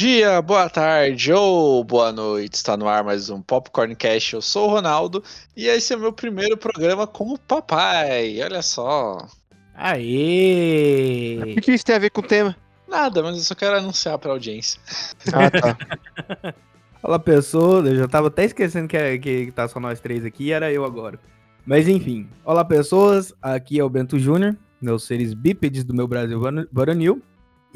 dia, boa tarde ou boa noite. Está no ar mais um Popcorn Cast. Eu sou o Ronaldo e esse é o meu primeiro programa como papai. Olha só. Aê! O que isso tem a ver com o tema? Nada, mas eu só quero anunciar pra audiência. Ah, tá. Olá, pessoas. Eu já tava até esquecendo que, é- que tá só nós três aqui e era eu agora. Mas enfim. Olá, pessoas. Aqui é o Bento Júnior, meus seres bípedes do meu Brasil varonil.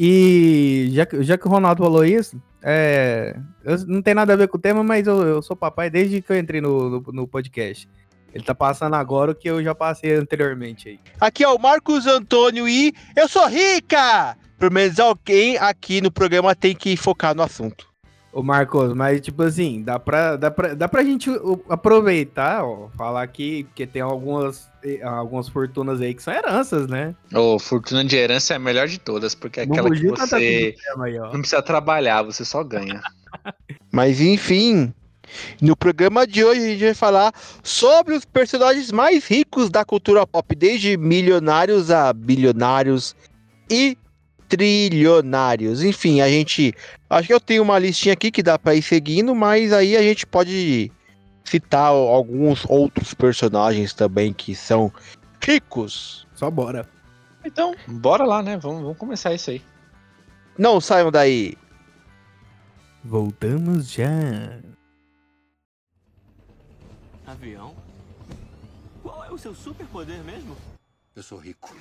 E já, já que o Ronaldo falou isso, é, eu- não tem nada a ver com o tema, mas eu, eu sou papai desde que eu entrei no, no, no podcast. Ele tá passando agora o que eu já passei anteriormente aí. Aqui é o Marcos Antônio e eu sou rica! Pelo menos alguém aqui no programa tem que focar no assunto. Ô Marcos, mas tipo assim, dá pra, dá pra, dá pra gente aproveitar, ó, falar aqui, porque tem algumas, eh, algumas fortunas aí que são heranças, né? Ô, Fortuna de Herança é a melhor de todas, porque é aquela que tá você aí, não precisa trabalhar, você só ganha. Mas enfim, no programa de hoje a gente vai falar sobre os personagens mais ricos da cultura pop, desde milionários a bilionários e trilionários. Enfim, a gente. Acho que eu tenho uma listinha aqui que dá pra ir seguindo, mas aí a gente pode citar alguns outros personagens também que são ricos. Só bora. Então, bora lá, né? Vamos, vamos começar isso aí. Não saiam daí. Voltamos já. Avião? Qual é o seu superpoder mesmo? Eu sou rico.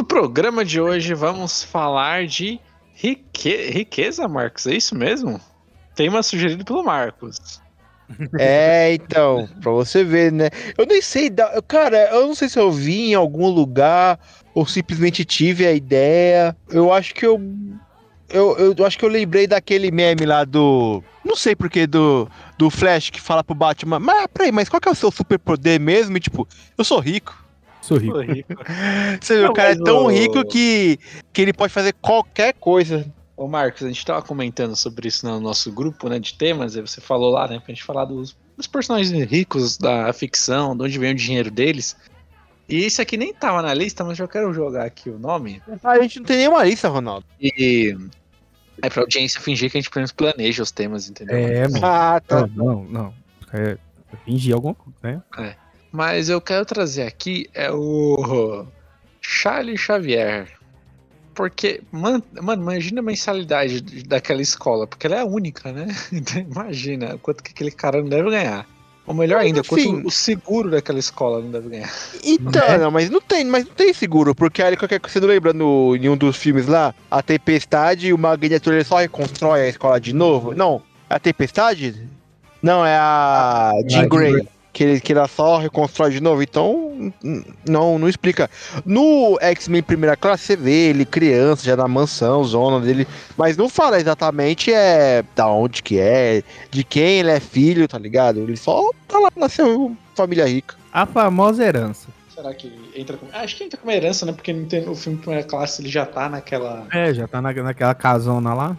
No programa de hoje vamos falar de rique... riqueza, Marcos. É isso mesmo? Tema sugerido pelo Marcos. É, então, pra você ver, né? Eu nem sei, cara, eu não sei se eu vi em algum lugar ou simplesmente tive a ideia. Eu acho que eu. Eu, eu acho que eu lembrei daquele meme lá do. Não sei porquê, do, do Flash que fala pro Batman. Mas peraí, mas qual que é o seu superpoder mesmo? E tipo, eu sou rico. Sou rico. Pô, rico. Você Não, o cara é tão o- rico que, que ele pode fazer qualquer coisa. Ô Marcos, a gente tava comentando sobre isso no nosso grupo, né, de temas, aí você falou lá, né, pra gente falar dos, dos personagens ricos da ficção, de onde vem o dinheiro deles. E isso aqui nem tava na lista, mas eu quero jogar aqui o nome. A gente não tem nenhuma lista, Ronaldo. E é pra audiência fingir que a gente pelo menos planeja os temas, entendeu? É, mano. Ah, tá. Não, não. não. É, eu fingi alguma coisa, né? Mas eu quero trazer aqui é o Charles Xavier. Porque, mano, mano, imagina a mensalidade daquela escola, porque ela é a única, né? Então imagina quanto que aquele cara não deve ganhar. Ou melhor Mas, ainda, quanto enfim. o seguro daquela escola não deve ganhar. Então, Né? não, mas não tem, mas não tem seguro, porque aí qualquer coisa, você não lembra no, em um dos filmes lá, a tempestade, o Magneto ele só reconstrói a escola de novo? Não, é a tempestade? Não, é a Jean Jean Grey. Que, ele, que ela só reconstrói de novo, então não, não explica. No X-Men Primeira Classe, você vê ele criança, já na mansão, zona dele, mas não fala exatamente é da onde que é, de quem ele é filho, tá ligado? Ele só tá lá, nasceu família rica. A famosa herança. Será que entra com. Ah, acho que entra com uma herança, né? Porque não tem, o filme primeira classe ele já tá naquela. É, já tá na, naquela casona lá.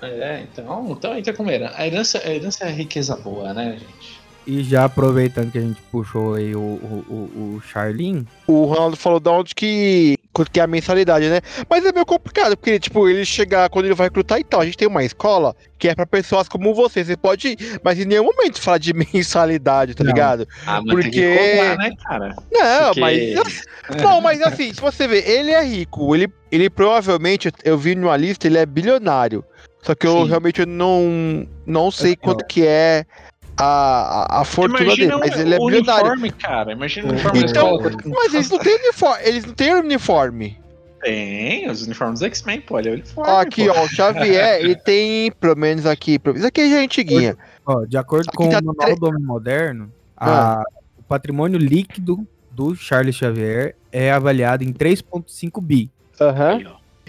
É, então, então entra com uma herança. A herança, a herança é riqueza boa, né, gente? E já aproveitando que a gente puxou aí o, o, o, o Charlin, o Ronaldo falou da onde que, quanto que é a mensalidade, né? Mas é meio complicado, porque, tipo, ele chegar, quando ele vai recrutar e tal, a gente tem uma escola que é pra pessoas como você, você pode ir, mas em nenhum momento fala de mensalidade, tá Não. ligado? Ah, mas Porque- tem que cobrar, né, cara? Não, Porque- mas... Não, mas assim, se você ver, ele é rico, ele, ele provavelmente, eu vi numa lista, ele é bilionário, só que eu Sim. realmente não, não sei ó. quanto que é a, a, fortuna Imagina dele, mas ele é o bilionário. uniforme, cara. Imagina o uniforme da Então, escola. quanto que Mas eles não têm uniforme, eles não têm uniforme. Tem, os uniformes do X-Men, pô, olha o uniforme. Aqui, pô. ó, o Xavier, ele tem, pelo menos aqui, isso aqui já é antiguinha. ó, de acordo Aqui com tá o Manual tre- do Homem Moderno, Ah. a- o patrimônio líquido do Charles Xavier é avaliado em 3,5 bi. Aham.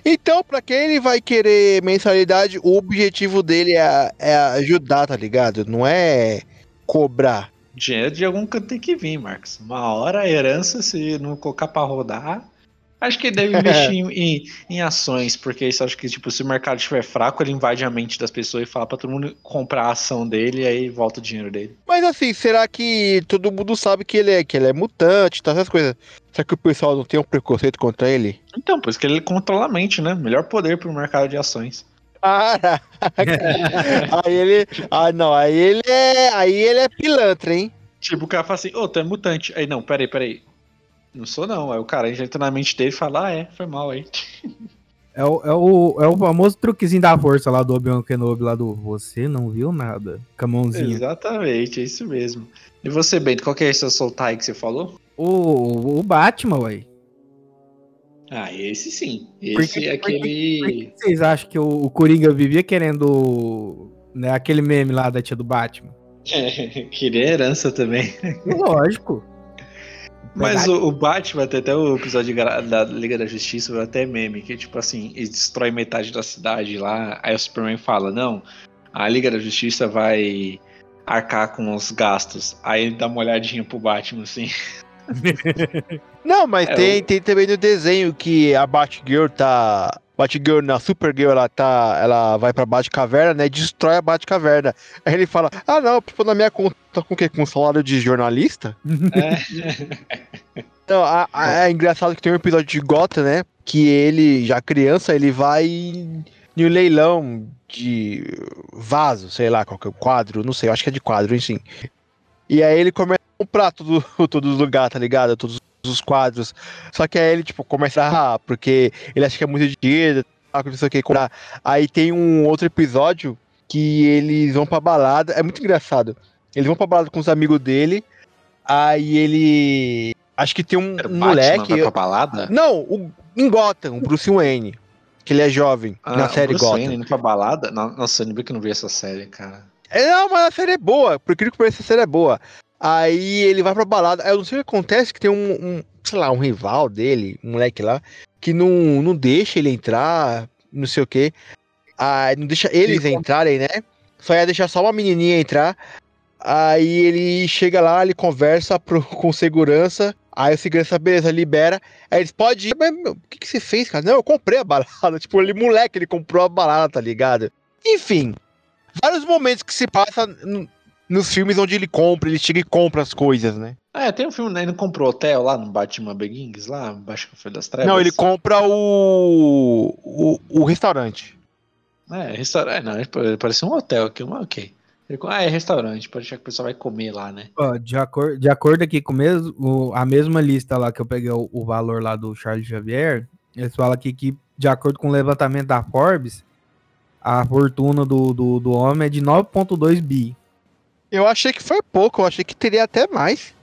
Então, pra quem ele vai querer mensalidade, o objetivo dele é, é ajudar, tá ligado? Não é cobrar. Dinheiro de algum canto tem que vir, Marcos. Uma hora a herança, se não colocar pra rodar. Acho que ele deve investir em, em, ações, porque isso acho que, tipo, se o mercado estiver fraco, ele invade a mente das pessoas e fala pra todo mundo comprar a ação dele e aí volta o dinheiro dele. Mas assim, será que todo mundo sabe que ele é, que ele é mutante, tá, essas coisas? Será que o pessoal não tem um preconceito contra ele? Então, por isso que ele controla a mente, né? Melhor poder pro mercado de ações. Caraca! aí ele. Ah, não, aí ele é. Aí ele é pilantra, hein? Tipo, o cara fala assim, ô, tu é mutante. Aí, não, peraí, peraí. Não sou não. Aí o cara entra na mente dele e fala, ah, é, foi mal aí. É o, é, o, é o famoso truquezinho da força lá do Obi-Wan Kenobi, lá do você não viu nada, com a mãozinha. Exatamente, é isso mesmo. E você, Bento, qual que é esse seu soltar que você falou? O, o Batman, ué. Ah, esse sim. Esse Porque- é aquele... Por que vocês acham que o, o Coringa vivia querendo né, aquele meme lá da tia do Batman? Queria herança também. Lógico. Mas o, o Batman, tem até o episódio da Liga da Justiça, foi até meme, que tipo assim, eles destrói metade da cidade lá, aí o Superman fala, não, a Liga da Justiça vai arcar com os gastos. Aí ele dá uma olhadinha pro Batman, assim. Não, mas É, tem, tem também no desenho que a Batgirl tá. Batgirl na Supergirl, ela tá. Ela vai pra Batcaverna, né? e Destrói a Batcaverna. Aí ele fala: Ah, não, pô, na minha conta com o quê? Com salário de jornalista? É. Então, a- a- é engraçado que tem um episódio de Gotham, né? Que ele, já criança, ele vai em um leilão de vaso, sei lá, qual que é o quadro, não sei, acho que é de quadro, enfim. E aí ele começa a comprar tudo, todos os lugares, tá ligado? Todos os quadros. Só que aí ele, tipo, começa a. Porque ele acha que é muito dinheiro, tá, não sei o que, comprar. Aí tem um outro episódio que eles vão pra balada. É muito engraçado. Eles vão pra balada com os amigos dele. Aí ele. Acho que tem um, um moleque. vai pra balada? Não, o, em Gotham, o Bruce Wayne. Que ele é jovem na Ah, série Bruce Gotham. Wayne indo pra balada? No- Nossa, eu nem vi que não vi essa série, cara. É, não, mas a série é boa. Por incrível que pareça, a série é boa. Aí ele vai pra balada. Aí eu não sei o que acontece, que tem um, um, sei lá, um rival dele, um moleque lá, que não, não deixa ele entrar, não sei o quê. Aí não deixa eles entrarem, né? Só ia deixar só uma menininha entrar. Aí ele chega lá, ele conversa pro- com segurança. Aí o segurança, beleza, libera. Aí eles podem ir, mas meu, o que, que você fez, cara? Não, eu comprei a balada. Tipo, ele, moleque, ele comprou a balada, tá ligado? Enfim, vários momentos que se passa nos filmes onde ele compra, ele chega e compra as coisas, né? É, tem um filme, né? Ele não comprou hotel lá no Batman Begins, lá, Baixo Café das Trevas? Não, ele compra o, o, o restaurante. É, restaurante. Não, ele parece um hotel aqui, mas ok. Ele, ah, é restaurante, pode achar que o pessoal vai comer lá, né? Ó, de, acor de acordo aqui com mesmo, o- a mesma lista lá que eu peguei o, o valor lá do Charles Xavier, eles falam aqui que, de acordo com o levantamento da Forbes, a fortuna do, do, do homem é de 9,2 bi. Eu achei que foi pouco, eu achei que teria até mais.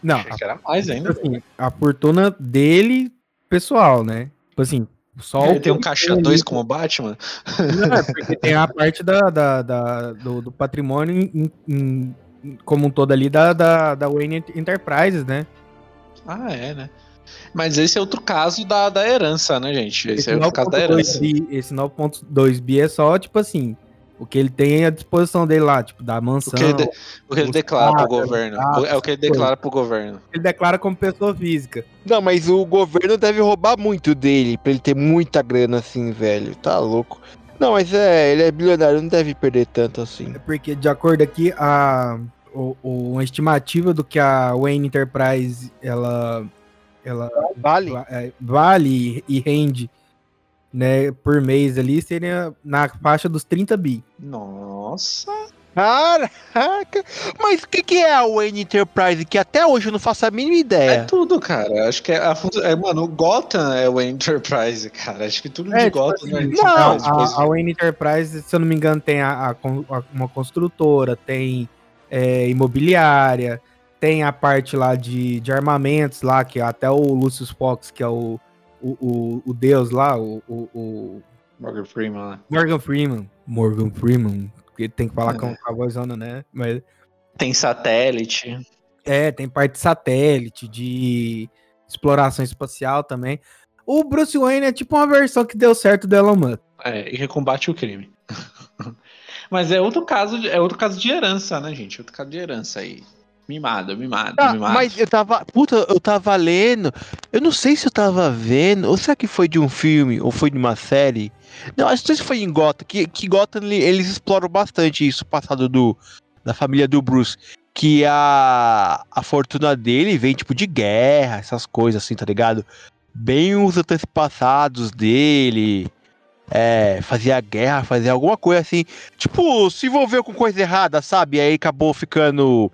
Não, Achei que era mais ainda. assim, a fortuna dele pessoal, né? Tipo assim, só Ele o tem um caixa ali- 2 como Batman? Não, é porque tem a parte da, da- da- do, do patrimônio em- em- como um todo ali da, da, da Wayne Enterprises, né? Ah, é, né? Mas esse é outro caso da, da herança, né, gente? Esse, é outro caso da 9.2 herança. bi, esse 9.2 bi é só, tipo assim, o que ele tem à disposição dele lá, tipo, da mansão. O que ele, de- o que ele declara pro carros, governo. é o que ele declara pro governo. Ele declara como pessoa física. Não, mas o governo deve roubar muito dele, pra ele ter muita grana assim, velho. Tá louco. Não, mas é, ele é bilionário, não deve perder tanto assim. É porque, de acordo aqui, a, o, o- uma estimativa do que a Wayne Enterprise ela, ela Vale? é, vale e rende né, por mês ali seria na faixa dos 30 bi. Nossa. Caraca! Mas o que, que é a Wayne Enterprise? Que até hoje eu não faço a mínima É, ideia. tudo, cara. Acho que é, a, é, mano, o Gotham é o Enterprise, cara. Acho que tudo É, de tipo Gotham assim, né? não, A, Enterprise, depois- a, a Wayne Enterprise, se eu não me engano, tem a, a a- uma construtora, tem é, imobiliária, tem a parte lá de, de armamentos lá, que até o Lucius Fox, que é o, o, o, o deus lá, o, o, o Morgan Freeman lá. Morgan Freeman. Morgan Freeman, porque tem que falar É. com, a vozona, né? Mas Tem satélite. É, tem parte de satélite, de exploração espacial também. O, Bruce Wayne é tipo uma versão que deu certo do Elon Musk. É, e que combate o crime. Mas é outro caso, de- é outro caso de herança, né, gente? Outro caso de herança aí. Mimado, mimado, Ah, mimado. mas eu tava. Puta, eu tava lendo. Eu não sei se eu tava vendo. Ou será que foi de um filme? Ou foi de uma série? Não, acho que foi em Gotham. Que, que Gotham ele- eles exploram bastante isso, o passado do, da família do Bruce. Que a, a fortuna dele vem tipo de guerra, essas coisas assim, tá ligado? Bem os antepassados dele. É, fazia guerra, fazia alguma coisa assim. Tipo, se envolveu com coisa errada, sabe? Aí acabou ficando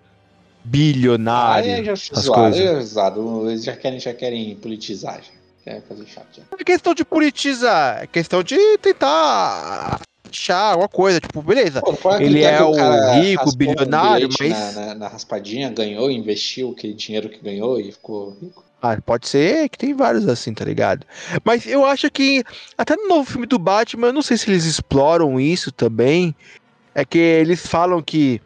bilionário. Aí já essas zoado, coisas. é. Eles já querem, já querem politizar, já. Querem fazer chato. Não é questão de politizar, é questão de tentar achar alguma coisa. Tipo, beleza. Pô, foi Ele é o rico, um bilionário, mas- Na, na- na raspadinha, ganhou, investiu aquele dinheiro que ganhou e ficou rico. Ah, pode ser que tem vários assim, tá ligado? Mas eu acho que até no novo filme do Batman, eu não sei se eles exploram isso também. É que eles falam que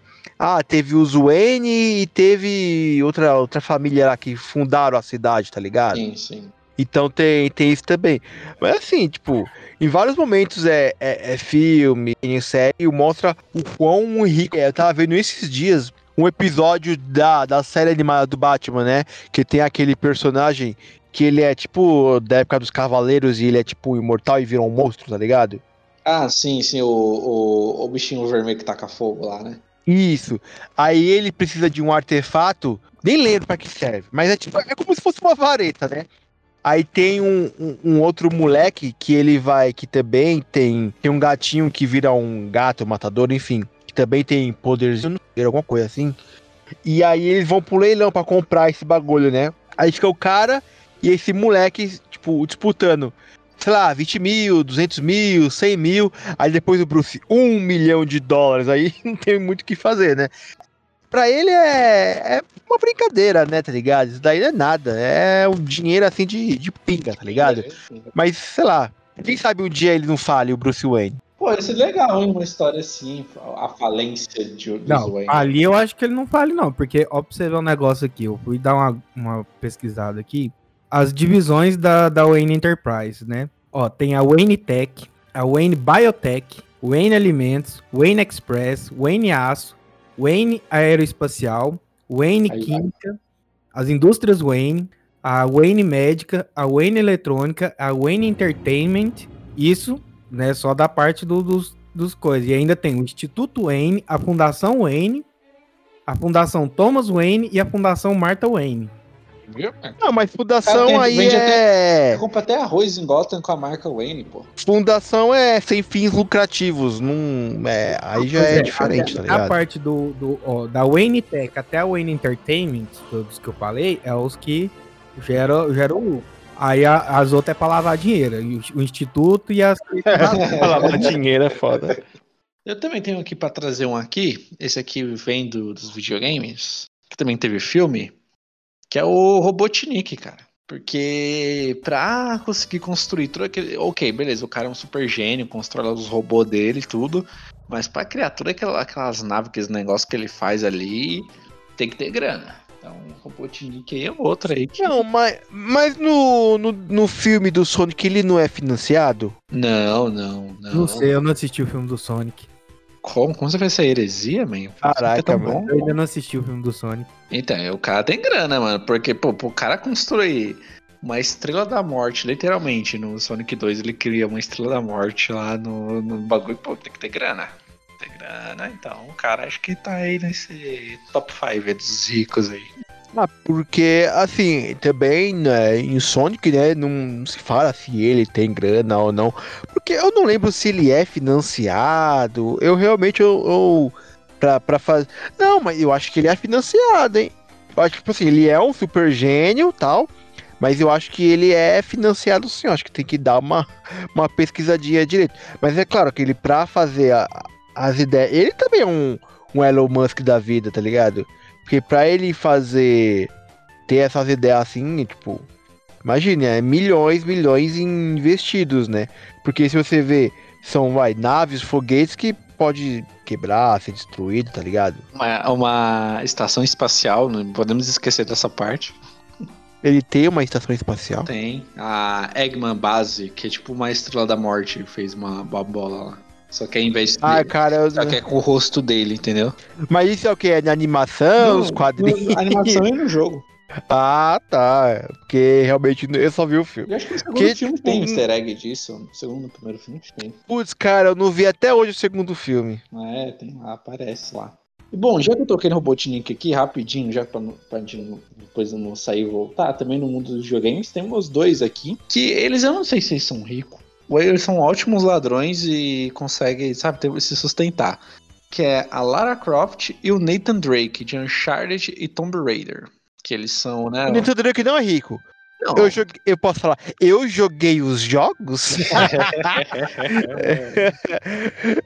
ah, teve os Wayne e teve outra, outra família lá que fundaram a cidade, tá ligado? Sim, sim. Então tem, tem isso também. Mas assim, tipo, em vários momentos é, é, é filme, em série, mostra o quão rico é. Eu tava vendo esses dias um episódio da, da série animada do Batman, né? Que tem aquele personagem que ele é tipo da época dos Cavaleiros e ele é tipo imortal e vira um monstro, tá ligado? Ah, sim, sim, o, o, o bichinho vermelho que taca fogo lá, né? Isso. Aí ele precisa de um artefato, nem lembro pra que serve, mas é tipo, é como se fosse uma vareta, né? Aí tem um, um, um outro moleque que ele vai, que também tem, tem um gatinho que vira um gato matador, enfim, que também tem poderzinho, alguma coisa assim. E aí eles vão pro leilão pra comprar esse bagulho, né? Aí fica o cara e esse moleque, tipo, disputando, sei lá, 20 mil, 200 mil, 100 mil. Aí depois o Bruce, um milhão de dólares. Aí não tem muito o que fazer, né? Pra ele é, é uma brincadeira, né, tá ligado? Isso daí não é nada. É um dinheiro assim de, de pinga, tá ligado? Mas, sei lá, quem sabe um dia ele não fale, o Bruce Wayne. Pô, isso é legal, hein? Uma história assim, a falência de, Não, Wayne. ali eu acho que ele não fale, não, porque, ó, pra você ver um negócio aqui, eu fui dar uma, uma pesquisada aqui. As divisões da, da Wayne Enterprise, né? Ó, tem a Wayne Tech, a Wayne Biotech, Wayne Alimentos, Wayne Express, Wayne Aço, Wayne Aeroespacial, Wayne Aí. Química, as indústrias Wayne, a Wayne Médica, a Wayne Eletrônica, a Wayne Entertainment, isso, né, só da parte do- dos, dos coisas. E ainda tem o Instituto Wayne, a Fundação Wayne, a Fundação Thomas Wayne e a Fundação Martha Wayne. Viu? Não, mas fundação Cara, tem- aí é. Você compra até arroz em Gotham com a marca Wayne, pô. Fundação é sem fins lucrativos. Não, é, aí já Pois é, diferente, tá a, a ligado? parte do, do ó, da Wayne Tech até a Wayne Entertainment, todos que eu falei, é os que geram, geram lucro. Aí a- as outras é pra lavar dinheiro. O, o Instituto e as. Falar dinheiro é foda. Eu também tenho aqui pra trazer um aqui. Esse aqui vem do- dos videogames, que também teve filme, que é o Robotnik, cara. Porque pra conseguir construir tudo aquele. Ok, beleza, o cara é um super gênio, constrói lá os robôs dele e tudo. Mas pra criar tudo aquela- aquelas naves, aqueles negócios que ele faz ali, tem que ter grana. Então, o Robotnik aí é outro aí. que- Não, mas, mas no, no, no filme do Sonic ele não é financiado? Não, não, não. Não sei, eu não assisti o filme do Sonic. Como? Como você vai ser heresia, man? Caraca, É mano. bom. Eu ainda não assisti o filme do Sonic. Então, o cara tem grana, mano. Porque, pô, pro cara construir uma estrela da morte, literalmente, no Sonic 2, ele cria uma estrela da morte lá no, no bagulho, pô, tem que ter grana. Tem grana, então o cara acho que tá aí nesse top 5 dos ricos aí. Ah, porque, assim, também né, em Sonic, né, não se fala se ele tem grana ou não. Porque eu não lembro se ele é financiado. Eu realmente, eu, eu pra, pra fazer... Não, mas eu acho que ele é financiado, hein. Eu acho que, tipo assim, ele é um super gênio tal, mas eu acho que ele é financiado sim. Eu acho que tem que dar uma, uma pesquisadinha direito. Mas é claro que ele, pra fazer a- as ideias... Ele também é um, um Elon Musk da vida, tá ligado? Porque pra ele fazer. ter essas ideias assim, tipo. Imagine, é milhões, milhões investidos, né? Porque se você vê, são, vai, naves, foguetes que pode quebrar, ser destruído, tá ligado? Uma, uma estação espacial, não podemos esquecer dessa parte. Ele tem uma estação espacial. Tem. A Eggman Base, que é tipo uma estrela da morte, fez uma, uma bola lá. Só que ao invés de. Ah, cara, eu... Só que é com o rosto dele, entendeu? mas isso é o que? É na animação, os quadrinhos? A animação e no jogo. Ah, tá. Porque realmente eu só vi o filme. Eu acho que no segundo Que, filme tipo, tem um- easter egg disso. No segundo, no primeiro filme tem. Putz, cara, eu não vi até hoje o segundo filme. É, tem lá, aparece lá. E, bom, já que eu toquei no Robotnik aqui, rapidinho, já pra, não- pra gente não- depois eu não sair e voltar, também no mundo dos videogames, temos dois aqui, que eles, eu não sei se eles são ricos, eles são ótimos ladrões e conseguem, sabe, ter- se sustentar. Que é a Lara Croft e o Nathan Drake, de Uncharted e Tomb Raider. Que eles são, né? O Nintendo Drake não é rico. Não, Eu, joguei, eu posso falar, eu joguei os jogos,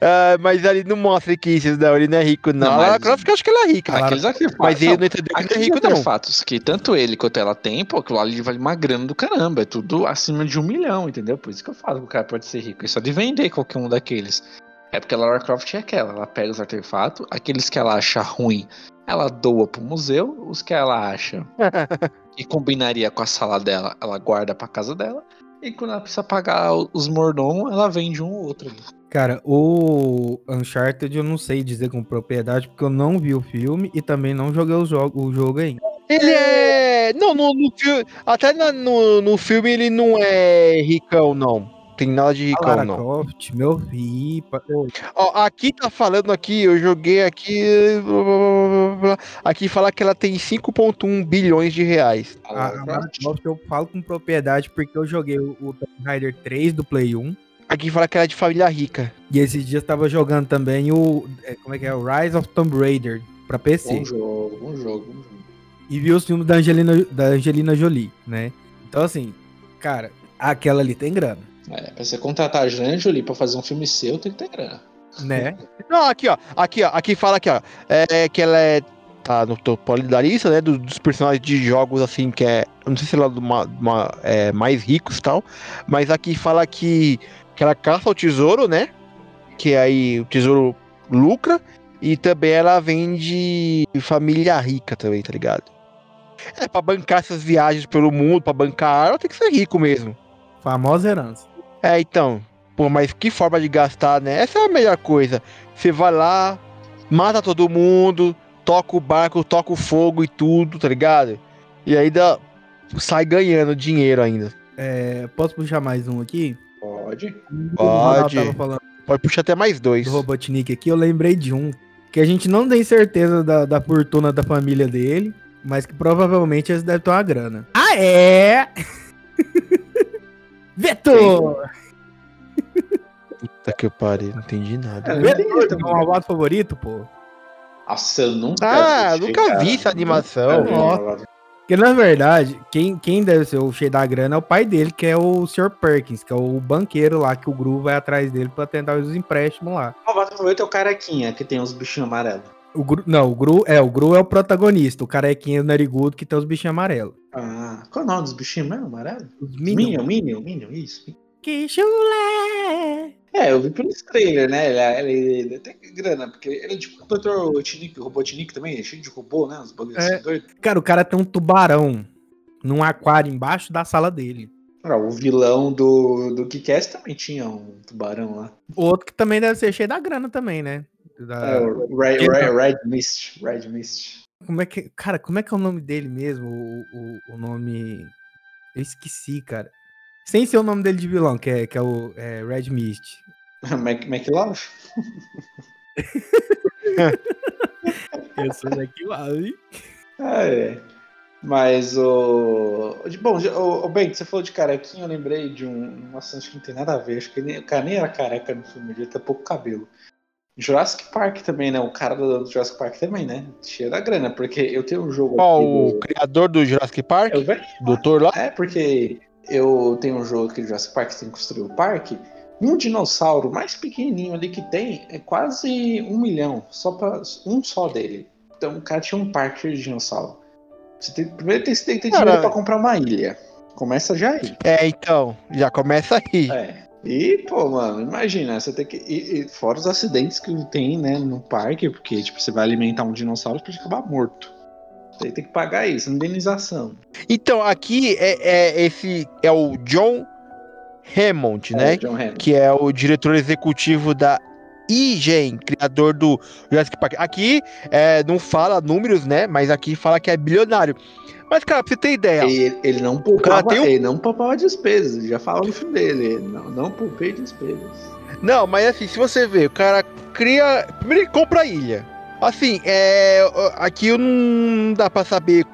Ah, mas ali não mostra riquezas, não. Ele não é rico, não. Não, a Lara mas- Croft, eu acho que ela é rica. Aqueles artefatos. Mas ele não, Nintendo Drake não é rico, não. artefatos que tanto ele quanto ela tem, pô, aquilo ali vale uma grana do caramba. É tudo acima de um milhão, entendeu? Por isso que eu falo que o cara pode ser rico. É só de vender qualquer um daqueles. É porque a Lara Croft é aquela, ela pega os artefatos, aqueles que ela acha ruim, ela doa pro museu, os que ela acha que combinaria com a sala dela, ela guarda pra casa dela. E quando ela precisa pagar os mordomos, ela vende um ou outro. Cara, o Uncharted eu não sei dizer com propriedade, porque eu não vi o filme e também não joguei o jogo, o jogo ainda. Ele é. Não, no, no filme. Até no, no filme ele não é ricão, não. Tem nada de Lara não. Croft, meu filho. pa- ô, Ó, aqui tá falando aqui, eu joguei aqui. blá, blá, blá, blá, blá. Aqui fala que ela tem 5,1 bilhões de reais. A A, Lara a Lara Croft. Eu falo com propriedade porque eu joguei o, o Tomb Raider 3 do Play 1. Aqui fala que ela é de família rica. E esses dias eu tava jogando também o. é, Como é que é? O Rise of Tomb Raider pra PC. Bom jogo, bom jogo, bom jogo. E vi os filmes da Angelina, da Angelina Jolie, né? Então, assim, cara, aquela ali tem grana, É, pra você contratar a Jane Jolie pra fazer um filme seu, tem que ter grana. né? Não, aqui, ó. Aqui, ó. Aqui fala aqui, ó. É que ela é. Tá no topo ali da lista, né? do- Dos personagens de jogos, assim, que é. Não sei se ela é do ma- ma- é, mais ricos e tal. Mas aqui fala que, que ela caça o tesouro, né? Que aí o tesouro lucra. E também ela vende família rica também, tá ligado? É, pra bancar essas viagens pelo mundo, pra bancar a arma, tem que ser rico mesmo. Famosa herança. É, então. Pô, mas que forma de gastar, né? Essa é a melhor coisa. Você vai lá, mata todo mundo, toca o barco, toca o fogo e tudo, tá ligado? E ainda sai ganhando dinheiro ainda. É, posso puxar mais um aqui? Pode. Pode. Pode puxar até mais dois. do Robotnik aqui, eu lembrei de um. Que a gente não tem certeza da, da fortuna da família dele, mas que provavelmente eles devem ter uma grana. Ah, é? Vetor! Puta que eu parei, não entendi nada. É, Vetor, meu malvado favorito, pô. Nossa, eu nunca Ah, assisti, nunca cara. vi essa animação. Vi. Porque, na verdade, quem, quem deve ser o cheio da grana é o pai dele, que é o Sr. Perkins, que é o banqueiro lá, que o Gru vai atrás dele pra tentar os empréstimos lá. O malvado favorito é o carequinha, que tem os bichinhos amarelos. O Gru, não, o Gru é, o Gru é o protagonista, o carequinha narigudo que tem os bichinhos amarelos. Ah, qual é o nome dos bichinhos mesmo, amarelo? Minion, Minion, Minion, isso. Que chulé! É, eu vi pelos trailer, né? Ele, ele, ele tem grana, porque ele é tipo o Dr. Robotnik, Robotnik também, é cheio de robô, né? Os bagulhos É. assim doidos. Cara, o cara tem um tubarão num aquário embaixo da sala dele. Ah, o vilão do, do Kick-Ass também tinha um tubarão lá. Outro que também deve ser cheio da grana também, né? Da- É, o Red, Red, Red Mist. Red Mist. Como é que. Cara, como é que é o nome dele mesmo? O, o, o nome. Eu esqueci, cara. Sem ser o nome dele de vilão, que é, que é o é, Red Mist. Mac, McLove? Eu sou hein? Ah, é. Mas o. Bom, o, o Ben, você falou de carequinha, eu lembrei de um. Nossa, acho que não tem nada a ver. Acho que o cara nem era careca no filme, ele tem pouco cabelo. Jurassic Park também, né? O cara do Jurassic Park também, né? Cheio da grana, porque eu tenho um jogo. Qual aqui o do- criador do Jurassic Park? Eu venho Doutor lá? É, porque eu tenho um jogo aqui do Jurassic Park que tem que construir o parque. Um dinossauro mais pequenininho ali que tem é quase um milhão, só para um só dele. Então o cara tinha um parque de dinossauro. Você tem, primeiro tem, você tem que ter dinheiro pra comprar uma ilha. Começa já aí. É, então, já começa aí. É. E, pô, mano, imagina, você tem que. E, e fora os acidentes que tem, né, no parque, porque, tipo, você vai alimentar um dinossauro pra ele acabar morto. Você tem que pagar isso, indenização. Então, aqui é, é esse é o John Hammond, né? É, John Hammond. Que é o diretor executivo da IGN, criador do Jurassic Park. Aqui é, não fala números, né? Mas aqui fala que é bilionário. Mas, cara, pra você ter ideia. Ele, ele não poupava, um- ele não poupava despesas, já fala no filme dele. ele Não, não poupei despesas. Não, mas assim, se você ver, o cara cria. Primeiro ele compra a ilha. Assim, é. Aqui não dá pra saber,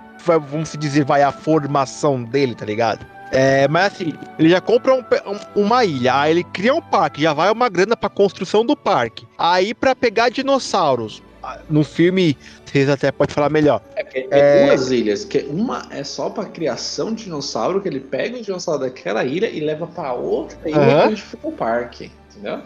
vamos se dizer, vai a formação dele, tá ligado? É, mas assim, ele já compra um um- uma ilha, aí ele cria um parque, já vai uma grana pra construção do parque. Aí pra pegar dinossauros. No filme, vocês até podem falar melhor. É, É. duas ilhas, que uma é só pra criação de dinossauro, que ele pega o dinossauro daquela ilha e leva pra outra ilha Aham. onde fica o parque, entendeu?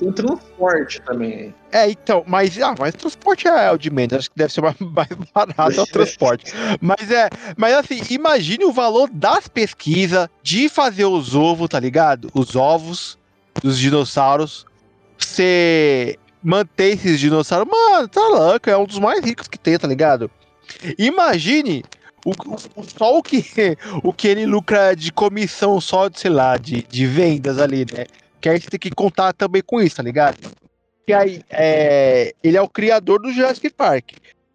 Tem transporte também. É, então, mas, ah, mas transporte é o de menos, acho que deve ser mais, mais barato é o transporte. Mas é, mas assim, imagine o valor das pesquisas de fazer os ovos, tá ligado? Os ovos dos dinossauros. Você manter esses dinossauros, mano, tá louco, é um dos mais ricos que tem, tá ligado? Imagine o, o- só o que, o que ele lucra de comissão só, de, sei lá, de, de vendas ali, né? Que aí você tem que contar também com isso, tá ligado? Que aí, é, ele é o criador do Jurassic Park.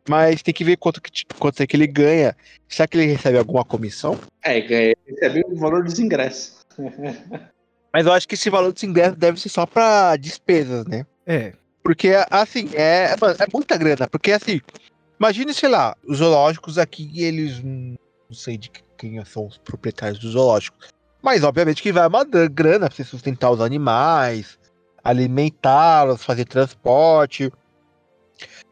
Mas tem que ver quanto, que, quanto é que ele ganha. Será que ele recebe alguma comissão? É, é, recebe o valor dos ingressos. Mas eu acho que esse valor desse ingresso deve ser só pra despesas, né? É. Porque, assim, é, é muita grana. Porque, assim, imagine, sei lá, os zoológicos aqui, eles. hum, Não sei de quem são os proprietários dos zoológicos. Mas, obviamente, que vai uma grana pra você sustentar os animais, alimentá-los, fazer transporte,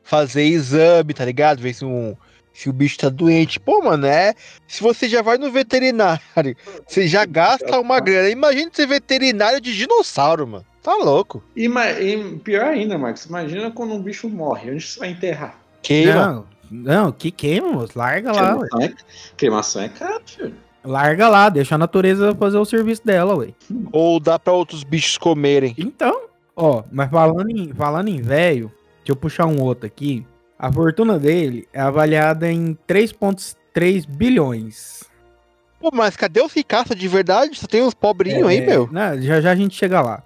fazer exame, tá ligado? Ver se, um, se o bicho tá doente. Pô, mano, é. Se você já vai no veterinário, você já gasta uma grana. Imagina ser veterinário de dinossauro, mano. Tá louco. E, e pior ainda, Marcos, imagina quando um bicho morre, onde você vai enterrar? Queima. Não, não, que queima, moço. Larga lá, ué. Cremação é, cremação é caro, filho. Larga lá, deixa a natureza fazer o serviço dela, ué. Ou dá pra outros bichos comerem. Então, ó, mas falando em, falando em velho, deixa eu puxar um outro aqui. A fortuna dele é avaliada em 3,3 bilhões. Pô, mas cadê os ricaços de verdade? Só tem uns pobrinhos aí, É, meu. não, já já a gente chega lá.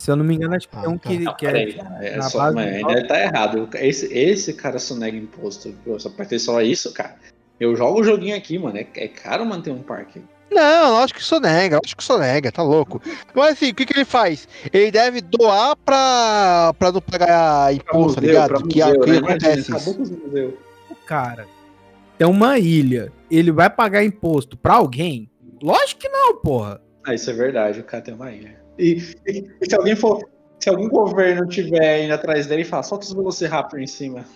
Se eu não me engano, acho que Ah, tem um tá. que, Não, que peraí, é na só, do ainda ele tá errado. Esse, esse cara sonega imposto. Pô, Só pra ter só isso, cara. Eu jogo o joguinho aqui, mano. É, é caro manter um parque. Não, lógico que sonega, lógico que sonega, tá louco. Mas assim, o que, que ele faz? Ele deve doar pra, pra não pagar imposto, tá ligado? que, museu, que né? acontece Imagina, isso. acabou com os museus. O cara tem uma ilha. Ele vai pagar imposto pra alguém? Lógico que não, porra. Ah, isso é verdade, o cara tem uma ilha. E, e- e se alguém for. Se algum governo tiver indo atrás dele e falar, solta os Velociraptor em cima.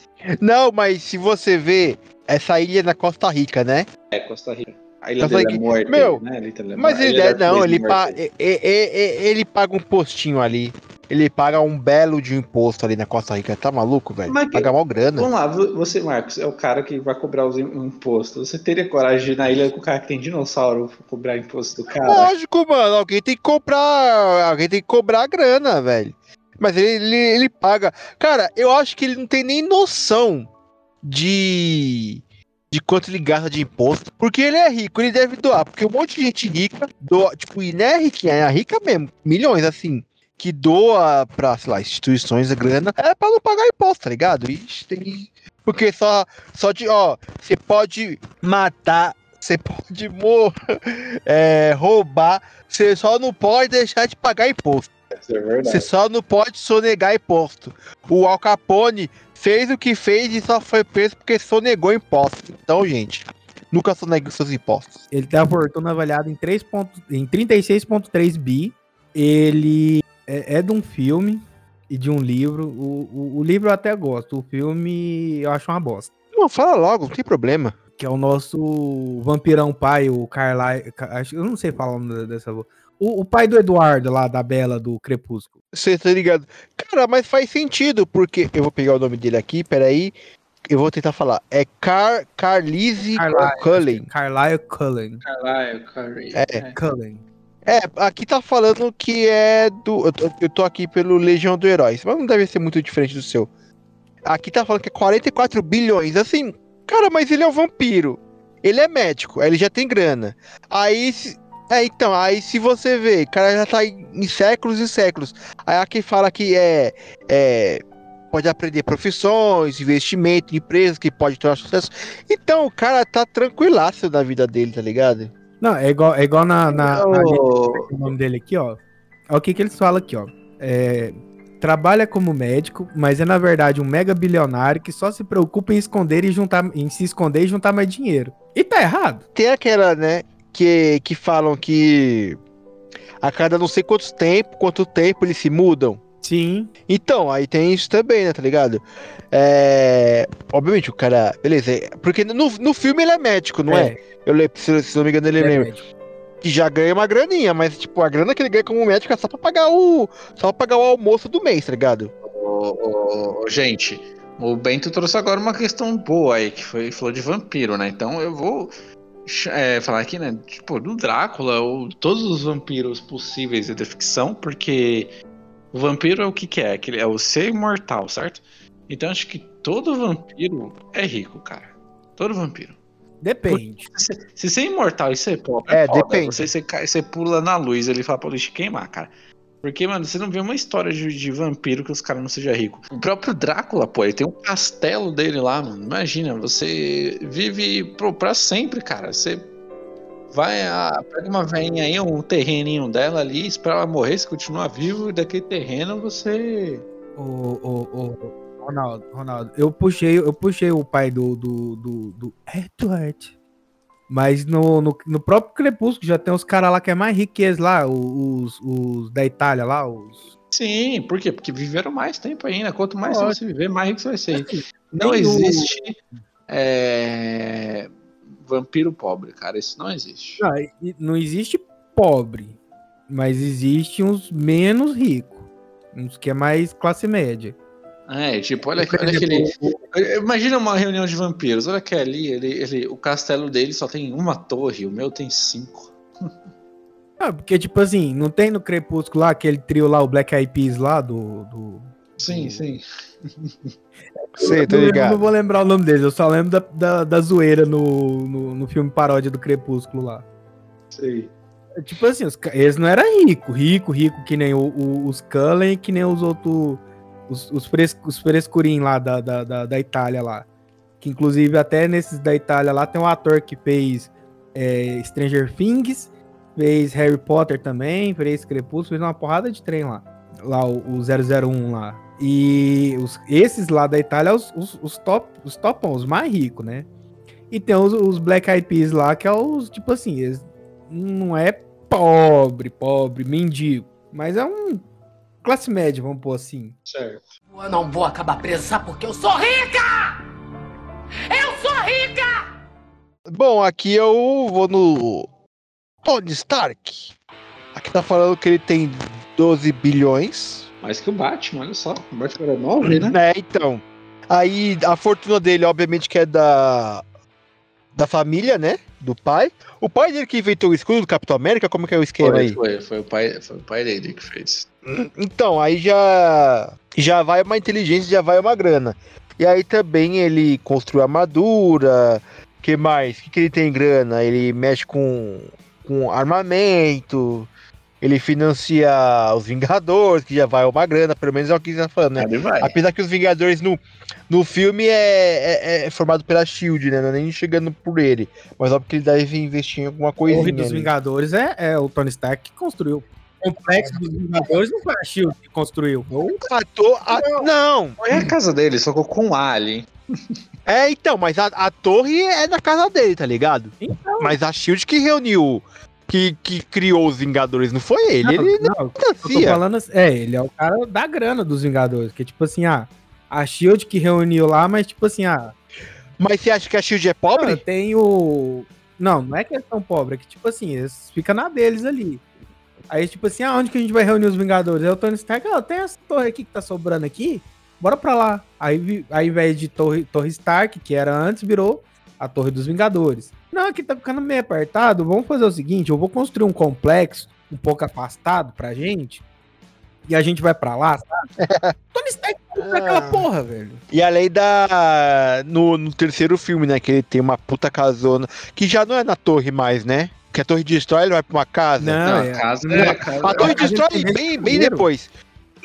Não, mas se você vê, essa ilha é na Costa Rica, né? É, Costa Rica. A ilha é Rica- morta. Meu, né? É Mas ele é, não, ele, pa, e- e- e- ele paga um postinho ali. Ele paga um belo de imposto ali na Costa Rica. Tá maluco, velho? Que- Paga mal grana. Vamos lá, vo- você, Marcos, é o cara que vai cobrar os im- impostos. Você teria coragem de ir na ilha com o cara que tem dinossauro cobrar imposto do cara? Lógico, mano. Alguém tem que comprar. Alguém tem que cobrar a grana, velho. Mas ele, ele, ele paga. Cara, eu acho que ele não tem nem noção de. De quanto ele gasta de imposto. Porque ele é rico, ele deve doar. Porque um monte de gente rica doa. Tipo, e não é riquinha, é rica mesmo. Milhões, assim. Que doa pra, sei lá, instituições a grana. É pra não pagar imposto, tá ligado? Ixi, tem. Porque só, só de. Ó, você pode matar. Você pode morrer é, roubar, você só não pode deixar de pagar imposto. É. Você só não pode sonegar imposto. O Al Capone fez o que fez e só foi preso porque sonegou imposto. Então, gente, nunca sonegue os seus impostos. Ele tem a fortuna avaliada em, 3 ponto- em 36,3 bi. Ele é, é de um filme e de um livro. O, o, o livro eu até gosto. O filme eu acho uma bosta. Não, fala logo, não tem problema. Que é o nosso vampirão pai, o Carlyle. Eu não sei falar o nome dessa. O, o pai do Eduardo lá, da Bela, do Crepúsculo. Você tá ligado? Cara, mas faz sentido, porque. Eu vou pegar o nome dele aqui, peraí. Eu vou tentar falar. É Car Carlise Carlyle. Cullen. Carlyle Cullen. Curry. É. Cullen. É, aqui tá falando que é do. Eu tô, eu tô aqui pelo Legião do Heróis, mas não deve ser muito diferente do seu. Aqui tá falando que é 44 bilhões. Assim, Cara, mas ele é um vampiro. Ele é médico, aí ele já tem grana. Aí. É, então, aí se você vê, o cara já tá em, séculos e séculos. Aí aqui fala que é. é pode aprender profissões, investimento, empresas que pode ter sucesso. Então o cara tá tranquilaço na vida dele, tá ligado? Não, é igual, é igual na, na, na gente- Ô, o nome dele aqui, ó. Olha o que, que eles falam aqui, ó. É, trabalha como médico, mas é na verdade um mega bilionário que só se preocupa em esconder e juntar, em se esconder e juntar mais dinheiro. E tá errado. Tem aquela, né, que, que falam que a cada não sei quantos tempo, quanto tempo eles se mudam. Sim. Então, aí tem isso também, né, tá ligado? É. Obviamente, o cara. Beleza, é- porque no, no filme ele é médico, não é? Eu lembro, se, se não me engano, ele é lembra. médico. Que já ganha uma graninha, mas, tipo, a grana que ele ganha como médico é só pra pagar o. Só pra pagar o almoço do mês, tá ligado? ô, ô, ô, gente, o Bento trouxe agora uma questão boa aí, que foi falou de vampiro, né? Então eu vou é, falar aqui, né? Tipo, do Drácula, ou todos os vampiros possíveis da ficção, porque o vampiro é o que, que é? É o ser imortal, certo? Então acho que todo vampiro é rico, cara. Todo vampiro. Depende. Se, se ser imortal e ser pobre, É, foda. depende. Você, você, você pula na luz ele fala pra luz te queimar, cara. Porque, mano, você não vê uma história de, de vampiro que os caras não sejam ricos. O próprio Drácula, pô, ele tem um castelo dele lá, mano. Imagina, você vive pro, pra sempre, cara. Você vai, a, pega uma veinha aí, um terreninho dela ali, espera ela morrer, você continua vivo, e daquele terreno você. O, o, o- Ronaldo, Ronaldo, eu puxei, eu puxei o pai do, do, do, do Edward. Mas no, no, no próprio Crepúsculo já tem os caras lá que é mais eles lá, os, os da Itália lá, os. Sim, por quê? Porque viveram mais tempo ainda. Quanto mais Lógico. você viver, mais rico você vai ser. Não Nem o- existe é, vampiro pobre, cara. Isso não existe. Não, não existe pobre, mas existe uns menos ricos. Uns que é mais classe média. É, tipo, olha, olha aquele. Imagina uma reunião de vampiros. Olha que ali, ele, ele, o castelo dele só tem uma torre, o meu tem cinco. Ah, porque, tipo assim, não tem no Crepúsculo lá aquele trio lá, o Black Eyed Peas lá do. do... Sim, sim. Sei, tô não, lembro- não ligado. vou lembrar o nome deles, eu só lembro da, da, da zoeira no, no, no filme paródia do Crepúsculo lá. Sei. Tipo assim, os eles não eram ricos, rico, rico que nem o- o- os Cullen, que nem os outros, os, os, fres, os frescurinhos lá da, da, da, da Itália lá. Que inclusive até nesses da Itália lá tem um ator que fez é, Stranger Things, fez Harry Potter também, fez Crepúsculo, fez uma porrada de trem lá. Lá, o, o 001 lá. E os, esses lá da Itália, os, os, os top, os topão, os mais ricos, né? E tem os, os Black Eyed Peas lá, que é os, tipo assim, eles não é pobre, pobre, mendigo, mas é um classe média, vamos pôr assim. Certo. Eu não vou acabar presa sabe porque eu sou rica! Eu sou rica! Bom, aqui eu vou no Tony Stark. Aqui tá falando que ele tem 12 bilhões. Mais que o Batman, olha só. O Batman era 9, né? Né, então. Aí a fortuna dele, obviamente, que é da. Da família, né? Do pai. O pai dele que inventou o escudo do Capitão América, como que é o esquema Foi, aí? foi, foi, o pai, foi o pai dele que fez. Então, aí já. Já vai uma inteligência, já vai uma grana. E aí também ele construiu armadura. que mais? O que, que ele tem grana? Ele mexe com, com armamento. Ele financia os Vingadores, que já vai uma grana, pelo menos é o que ele tá falando, né? Ele vai. Apesar que os Vingadores no, no filme é, é, é formado pela Shield, né? Não é nem chegando por ele. Mas óbvio que ele deve investir em alguma O coisinha. Torre dos ali. Vingadores é, é o Tony Stark que construiu. O complexo dos Vingadores não foi a Shield que construiu. O- Ator, a- não, Foi a casa dele, só que com um Ali. é então, mas a, a torre é na casa dele, tá ligado? Então. Mas a Shield que reuniu, que, que criou os Vingadores, não foi ele. ele não não, eu tô financia. falando assim, é, ele é o cara da grana dos Vingadores, que tipo assim, ah, a Shield que reuniu lá, mas tipo assim, ah, Mas você acha que a Shield é pobre? tem o Não, não é que eles são pobres, é que tipo assim, eles ficam na deles ali. Aí tipo assim, ah, onde que a gente vai reunir os Vingadores? Aí o Tony Stark, ah, tem essa torre aqui que tá sobrando aqui, bora pra lá. Aí ao invés de torre, torre Stark, que era antes, virou a Torre dos Vingadores. Não, aqui tá ficando meio apertado. Vamos fazer o seguinte: eu vou construir um complexo um pouco afastado pra gente. E a gente vai pra lá, sabe? Tony Stark comprar aquela porra, velho. E além da. No, no terceiro filme, né? Que ele tem uma puta casona. Que já não é na torre mais, né? Que a torre destrói, ele vai pra uma casa. Não, Não, é- a casa Não, é a casa. a torre a destrói bem, bem depois.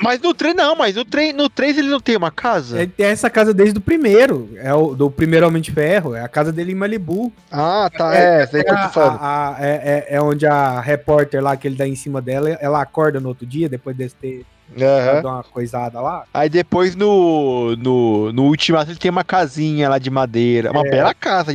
Mas no trem não, mas no trem, no 3 ele não tem uma casa. Ele tem essa casa desde o primeiro. É o do primeiro Homem de Ferro. É a casa dele em Malibu. Ah, tá. É, É, falando. a- a- é, é- é onde a repórter lá que ele dá em cima dela, ela acorda no outro dia, depois de ter dado uma coisada lá. Aí depois no, no, no Ultimato ele tem uma casinha lá de madeira. Uma É. bela casa